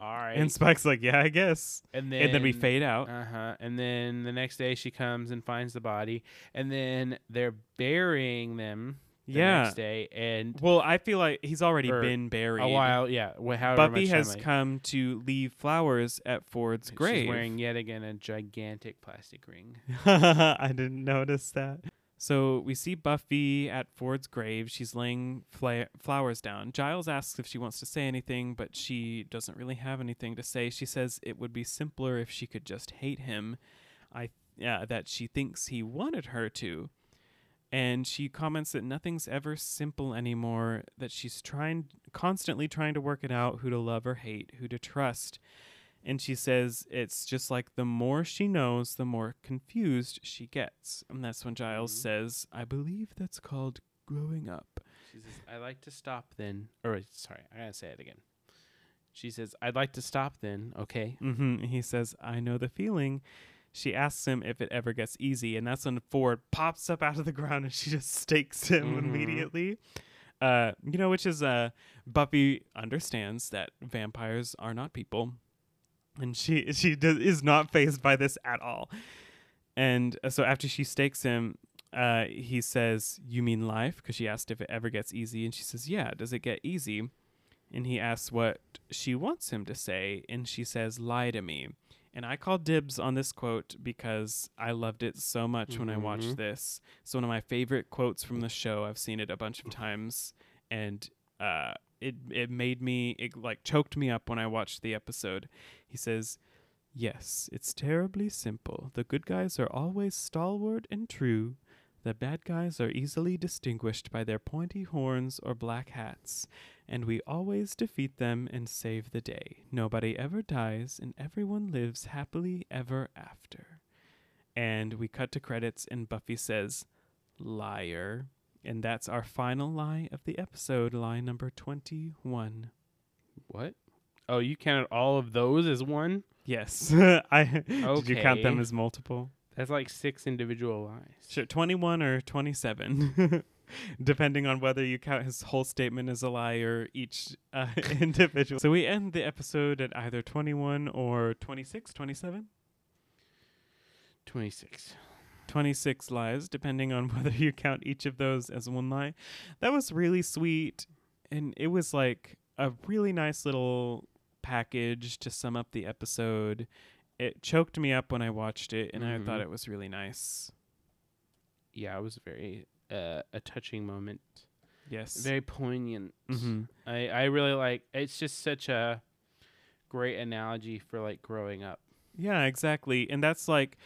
"All right." And Spike's like, "Yeah, I guess." and then and then we fade out. Uh huh. And then the next day she comes and finds the body, and then they're burying them. Yeah. Next day, and Well, I feel like he's already been buried. a while, yeah. Wh- Buffy much time has come to leave flowers at Ford's grave. She's wearing yet again a gigantic plastic ring. I didn't notice that. So we see Buffy at Ford's grave. She's laying fla- flowers down. Giles asks if she wants to say anything, but she doesn't really have anything to say. She says it would be simpler if she could just hate him. I yeah, that she thinks he wanted her to. And she comments that nothing's ever simple anymore, that she's trying constantly trying to work it out who to love or hate, who to trust. And she says it's just like the more she knows, the more confused she gets. And that's when Giles Mhm. says, I believe that's called growing up. She says, "I'd like to stop then." Or sorry, I gotta say it again. She says, "I'd like to stop then." Okay. hmm He says, I know the feeling. She asks him if it ever gets easy. And that's when Ford pops up out of the ground and she just stakes him Mhm. immediately. Uh, you know, which is uh, Buffy understands that vampires are not people, and she she does, is not phased by this at all. And uh, so after she stakes him, uh, he says, "You mean life?" Because she asked if it ever gets easy, and she says, "Yeah." Does it get easy? And he asks what she wants him to say, and she says, "Lie to me." And I call dibs on this quote because I loved it so much when I watched Mhm. this. It's one of my favorite quotes from the show. I've seen it a bunch of times, and uh, it it made me it like choked me up when I watched the episode. He says, "Yes, it's terribly simple. The good guys are always stalwart and true. The bad guys are easily distinguished by their pointy horns or black hats, and we always defeat them and save the day. Nobody ever dies, and everyone lives happily ever after." And we cut to credits, and Buffy says, "Liar." And that's our final lie of the episode, lie number 21. What? Oh, you counted all of those as one? Yes. I Did you count them as multiple? That's like six individual lies. Sure, 21 or 27. Depending on whether you count his whole statement as a lie or each uh, individual. So we end the episode at either 21 or 26, 27? 26. 26 lies, depending on whether you count each of those as one lie. That was really sweet. And it was like a really nice little package to sum up the episode. It choked me up when I watched it, and I thought Mhm. it was really nice. Yeah, it was very uh, a touching moment. Yes. Very poignant. hmm I, I really like it's just such a great analogy for like growing up. Yeah, exactly. And that's like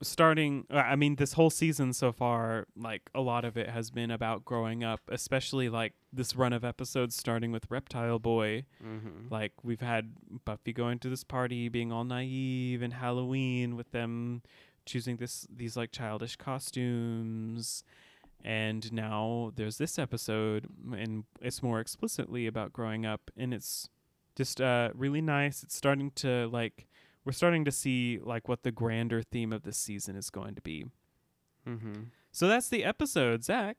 starting uh, I mean this whole season so far like a lot of it has been about growing up, especially like this run of episodes starting with Reptile Boy. Mm-hmm. Like we've had Buffy going to this party being all naive and Halloween with them choosing this these like childish costumes and now there's this episode and it's more explicitly about growing up and it's just uh really nice it's starting to like we're starting to see like what the grander theme of this season is going to be Mm-hmm. so that's the episode zach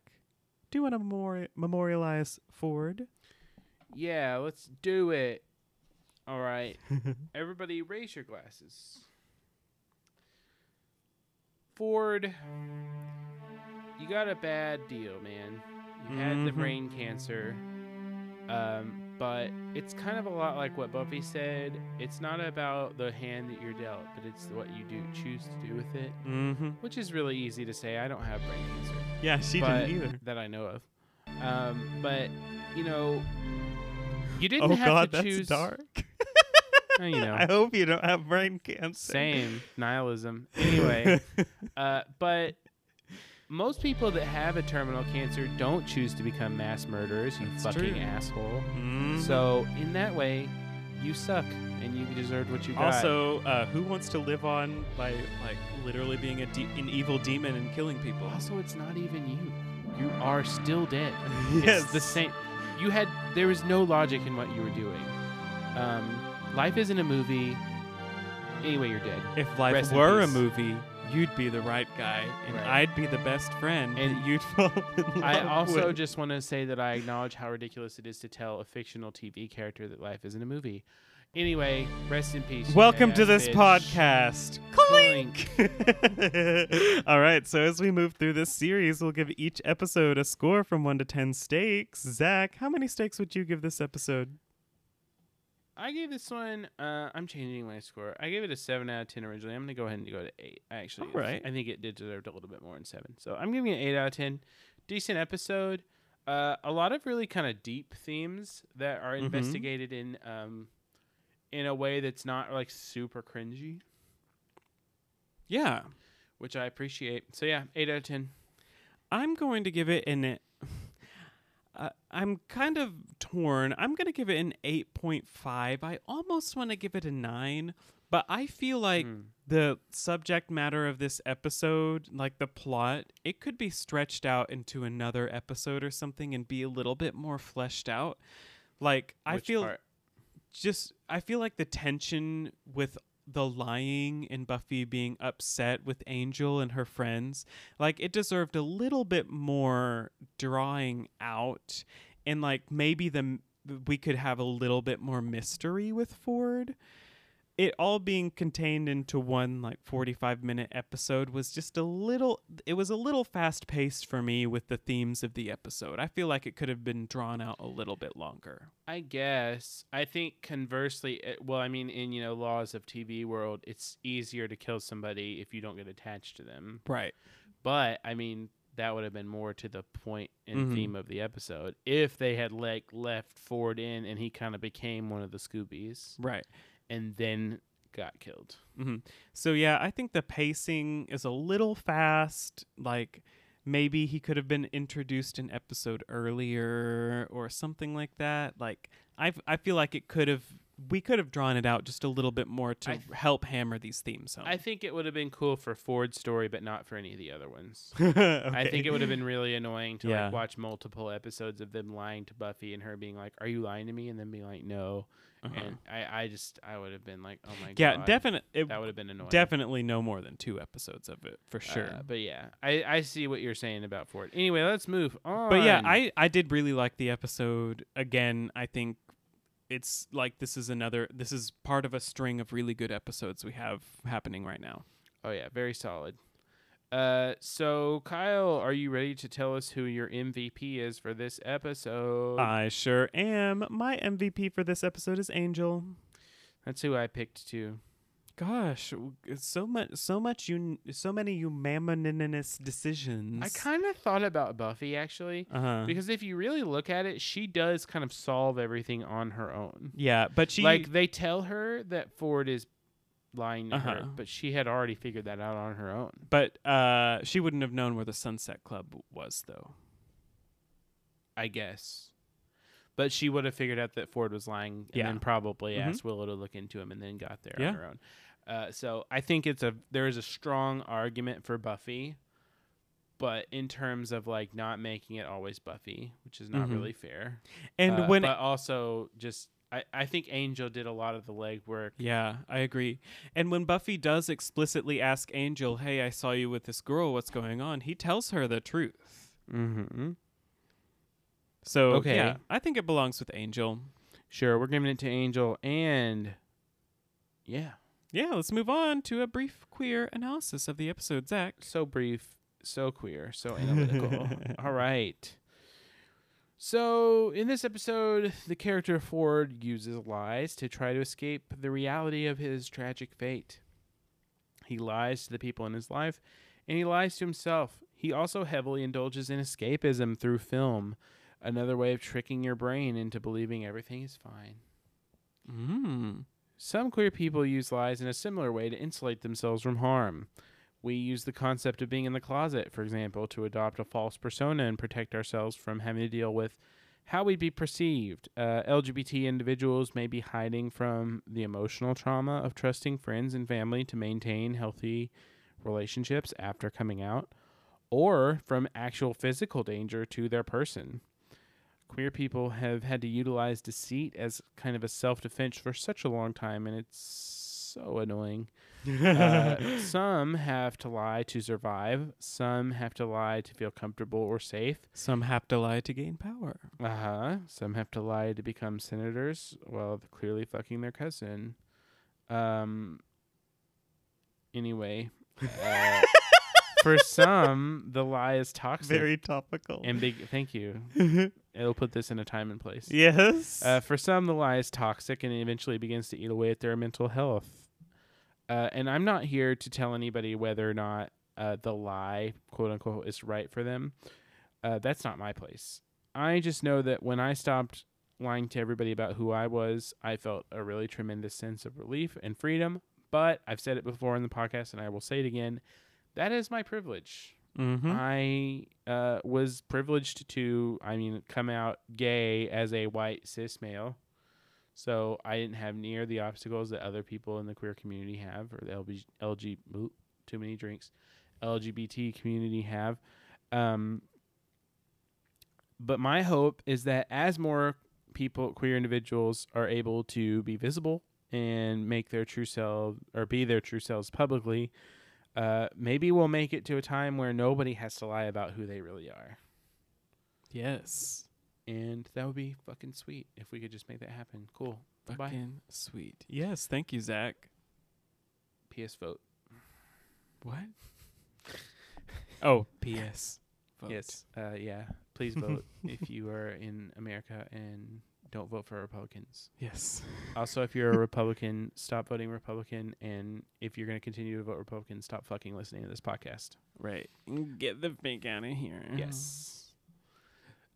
do you want to memori- memorialize ford Yeah, let's do it. All right. Everybody raise your glasses. Ford, you got a bad deal, man. You had the Mhm. brain cancer. Um, but it's kind of a lot like what Buffy said. It's not about the hand that you're dealt, but it's what you do choose to do with it, mm-hmm. which is really easy to say. I don't have brain cancer yeah she didn't either that I know of. Um, but you know, you didn't oh have god to that's choose. dark you know, i hope you don't have brain cancer same nihilism. Anyway, uh, but most people that have a terminal cancer don't choose to become mass murderers. You That's fucking true. asshole. Mhm. So in that way, you suck and you deserved what you got. Also, uh, who wants to live on by like literally being a de- an evil demon and killing people? also, it's not even you. You are still dead. yes, It's the same. You had there was no logic in what you were doing. Um, life isn't a movie. Anyway, you're dead. If life Rest were a movie, you'd be the right guy, and Right. I'd be the best friend, And you'd fall in love I also with. just want to say that I acknowledge how ridiculous it is to tell a fictional TV character that life isn't a movie. Anyway, rest in peace. Welcome to this bitch. podcast. Clink. All right, so as we move through this series, we'll give each episode a score from one to ten stakes. Zach, how many stakes would you give this episode? I gave this one. Uh, I'm changing my score. I gave it a seven out of ten originally. I'm gonna go ahead and go to eight. Actually, All right. I think it did deserve a little bit more than seven. So I'm giving it eight out of ten. Decent episode. Uh, a lot of really kind of deep themes that are Mhm. investigated in um, in a way that's not like super cringy, Yeah, which I appreciate. So yeah, eight out of ten. I'm going to give it an. Uh, I'm kind of torn. I'm going to give it an 8.5. I almost want to give it a 9, but I feel like Hmm. the subject matter of this episode, like the plot, it could be stretched out into another episode or something and be a little bit more fleshed out. Like I feel part? just I feel like the tension with the lying and Buffy being upset with Angel and her friends, like it deserved a little bit more drawing out and like maybe the we could have a little bit more mystery with Ford. It all being contained into one like 45 minute episode was just a little it was a little fast paced for me with the themes of the episode. I feel like it could have been drawn out a little bit longer. I guess. I think conversely, it, well, I mean, in you know laws of TV world, it's easier to kill somebody if you don't get attached to them. Right. But I mean, that would have been more to the point and Mhm. theme of the episode if they had like left Ford in and he kind of became one of the Scoobies Right. And then got killed. hmm So yeah, I think the pacing is a little fast. Like maybe he could have been introduced an episode earlier or something like that. Like I I feel like it could have we could have drawn it out just a little bit more to I- help hammer these themes home. I think it would have been cool for Ford's story, but not for any of the other ones. okay. I think it would have been really annoying to Yeah. like watch multiple episodes of them lying to Buffy and her being like, "Are you lying to me?" and then being like, "No." Uh-huh. And I, I just, I would have been like, "Oh my yeah, god." Yeah, definitely. That would have been annoying. Definitely no more than two episodes of it for sure. Uh, but yeah, I, I see what you're saying about Ford. Anyway, let's move on. But yeah, I I did really like the episode. Again, I think it's like this is another this is part of a string of really good episodes we have happening right now. Oh yeah, very solid. Uh, so Kyle, are you ready to tell us who your MVP is for this episode? I sure am. My MVP for this episode is Angel. That's who I picked too. Gosh, so much so much un, so many unanimous decisions. I kind of thought about Buffy actually, uh-huh. because if you really look at it, she does kind of solve everything on her own. yeah, but she like they tell her that Ford is lying to Uh-huh. her, but she had already figured that out on her own. but uh she wouldn't have known where the Sunset Club was though. I guess. But she would have figured out that Ford was lying and Yeah. then probably Mhm. asked Willow to look into him and then got there Yeah. on her own. Uh, so I think it's a there is a strong argument for Buffy, but in terms of like not making it always Buffy, which is not Mhm. really fair. And Uh, when but also just I, I think Angel did a lot of the legwork. Yeah, I agree. And when Buffy does explicitly ask Angel, "Hey, I saw you with this girl. What's going on?" He tells her the truth. Mm-hmm. So, Okay. yeah, I think it belongs with Angel. Sure, we're giving it to Angel and yeah. Yeah, let's move on to a brief queer analysis of the episode, Zach. so brief, so queer, so analytical. All right. So, in this episode, the character Ford uses lies to try to escape the reality of his tragic fate. He lies to the people in his life, and he lies to himself. He also heavily indulges in escapism through film, another way of tricking your brain into believing everything is fine. Mm. Some queer people use lies in a similar way to insulate themselves from harm. We use the concept of being in the closet, for example, to adopt a false persona and protect ourselves from having to deal with how we'd be perceived. Uh, LGBT individuals may be hiding from the emotional trauma of trusting friends and family to maintain healthy relationships after coming out, or from actual physical danger to their person. Queer people have had to utilize deceit as kind of a self defense for such a long time, and it's so annoying. Uh, some have to lie to survive, some have to lie to feel comfortable or safe. Some have to lie to gain power. Uh huh. Some have to lie to become senators while clearly fucking their cousin. Um. Anyway, uh, for some, the lie is toxic. Very topical. and big. Thank you. It'll put this in a time and place. yes. Uh, for some, the lie is toxic and eventually begins to eat away at their mental health. Uh, and I'm not here to tell anybody whether or not uh, the lie, quote unquote, is right for them. Uh, that's not my place. I just know that when I stopped lying to everybody about who I was, I felt a really tremendous sense of relief and freedom. But I've said it before in the podcast and I will say it again that is my privilege. Mm-hmm. I uh, was privileged to, I mean, come out gay as a white cis male. So I didn't have near the obstacles that other people in the queer community have, or the LG, LG too many drinks, LGBT community have. Um, but my hope is that as more people, queer individuals, are able to be visible and make their true selves or be their true selves publicly, uh, maybe we'll make it to a time where nobody has to lie about who they really are. Yes. And that would be fucking sweet if we could just make that happen. Cool. Bye. Fucking sweet. Yes. Thank you, Zach. PS vote. What? oh, P.S. Vote. Yes. Uh, yeah. Please vote if you are in America and don't vote for Republicans. Yes. Also, if you're a Republican, stop voting Republican. And if you're going to continue to vote Republican, stop fucking listening to this podcast. Right. Get the fake out of here. Yes.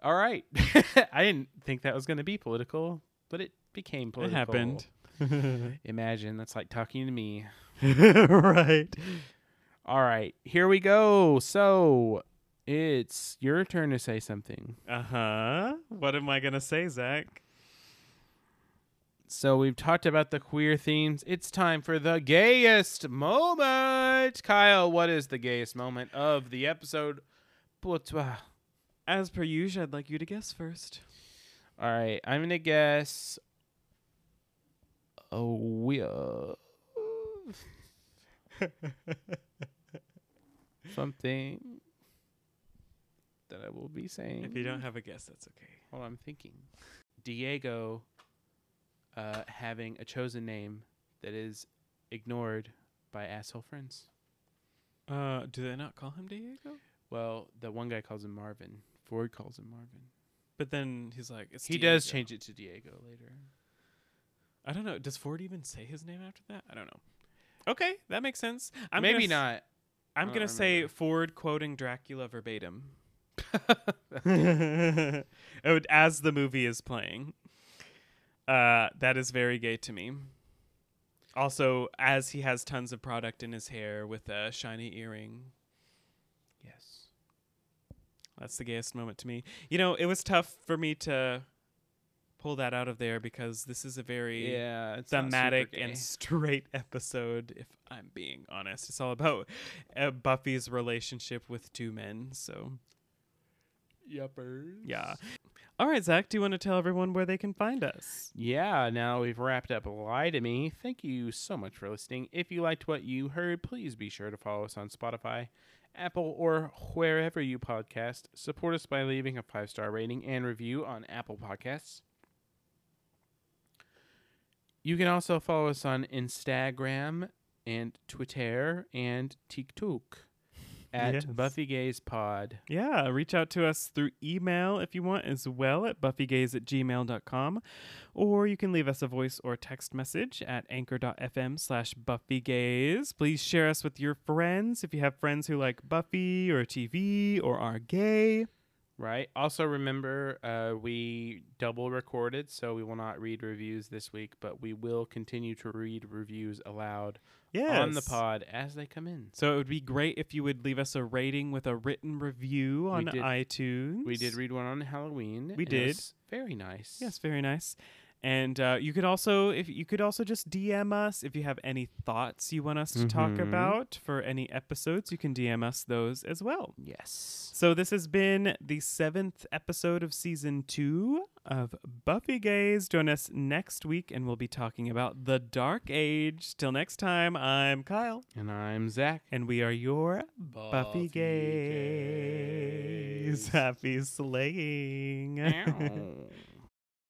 All right. I didn't think that was going to be political, but it became political. It happened. Imagine that's like talking to me. right. All right, here we go. So it's your turn to say something. Uh huh. What am I gonna say, Zach? So we've talked about the queer themes. It's time for the gayest moment. Kyle, what is the gayest moment of the episode? Uh, As per usual, I'd like you to guess first. All right, I'm gonna guess. Oh, we uh, something that I will be saying. If you don't have a guess, that's okay. On, I'm thinking. Diego uh, having a chosen name that is ignored by asshole friends. Uh, do they not call him Diego? Well, the one guy calls him Marvin. Ford calls him Marvin. But then he's like, it's he does change it to Diego later. I don't know. Does Ford even say his name after that? I don't know. Okay, that makes sense. I'm Maybe not. I'm gonna say. Ford quoting Dracula verbatim. Would- as the movie is playing. Uh, that is very gay to me. Also, as he has tons of product in his hair with a shiny earring, yes. that's the gayest moment to me. You know, it was tough for me to pull that out of there because this is a very Yeah, it's not super thematic and straight episode. If I'm being honest, it's all about uh, Buffy's relationship with two men. So yuppers. yeah. All right, Zach. Do you want to tell everyone where they can find us? Yeah, now we've wrapped up Lie to Me. Thank you so much for listening. If you liked what you heard, please be sure to follow us on Spotify, Apple, or wherever you podcast. Support us by leaving a five star rating and review on Apple Podcasts. You can also follow us on Instagram and Twitter and TikTok at Yes. Buffy Gays Pod. Yeah, reach out to us through email if you want as well at buffygays at gmail.com. Or you can leave us a voice or text message at anchor.fm slash buffygays. Please share us with your friends if you have friends who like Buffy or TV or are gay. Right. Also, remember, uh, we double recorded, so we will not read reviews this week, but we will continue to read reviews aloud Yes. on the pod as they come in. So it would be great if you would leave us a rating with a written review on did- iTunes. We did read one on Halloween. We did. was very nice. Yes, very nice. And uh, you could also, if you could also just DM us if you have any thoughts you want us to talk Mhm. about for any episodes. You can DM us those as well. Yes. So this has been the seventh episode of season two of Buffy Gays. Join us next week, and we'll be talking about the Dark Age. Till next time, I'm Kyle, And I'm Zach. and we are your Buffy, Gays. Gays. Happy slaying.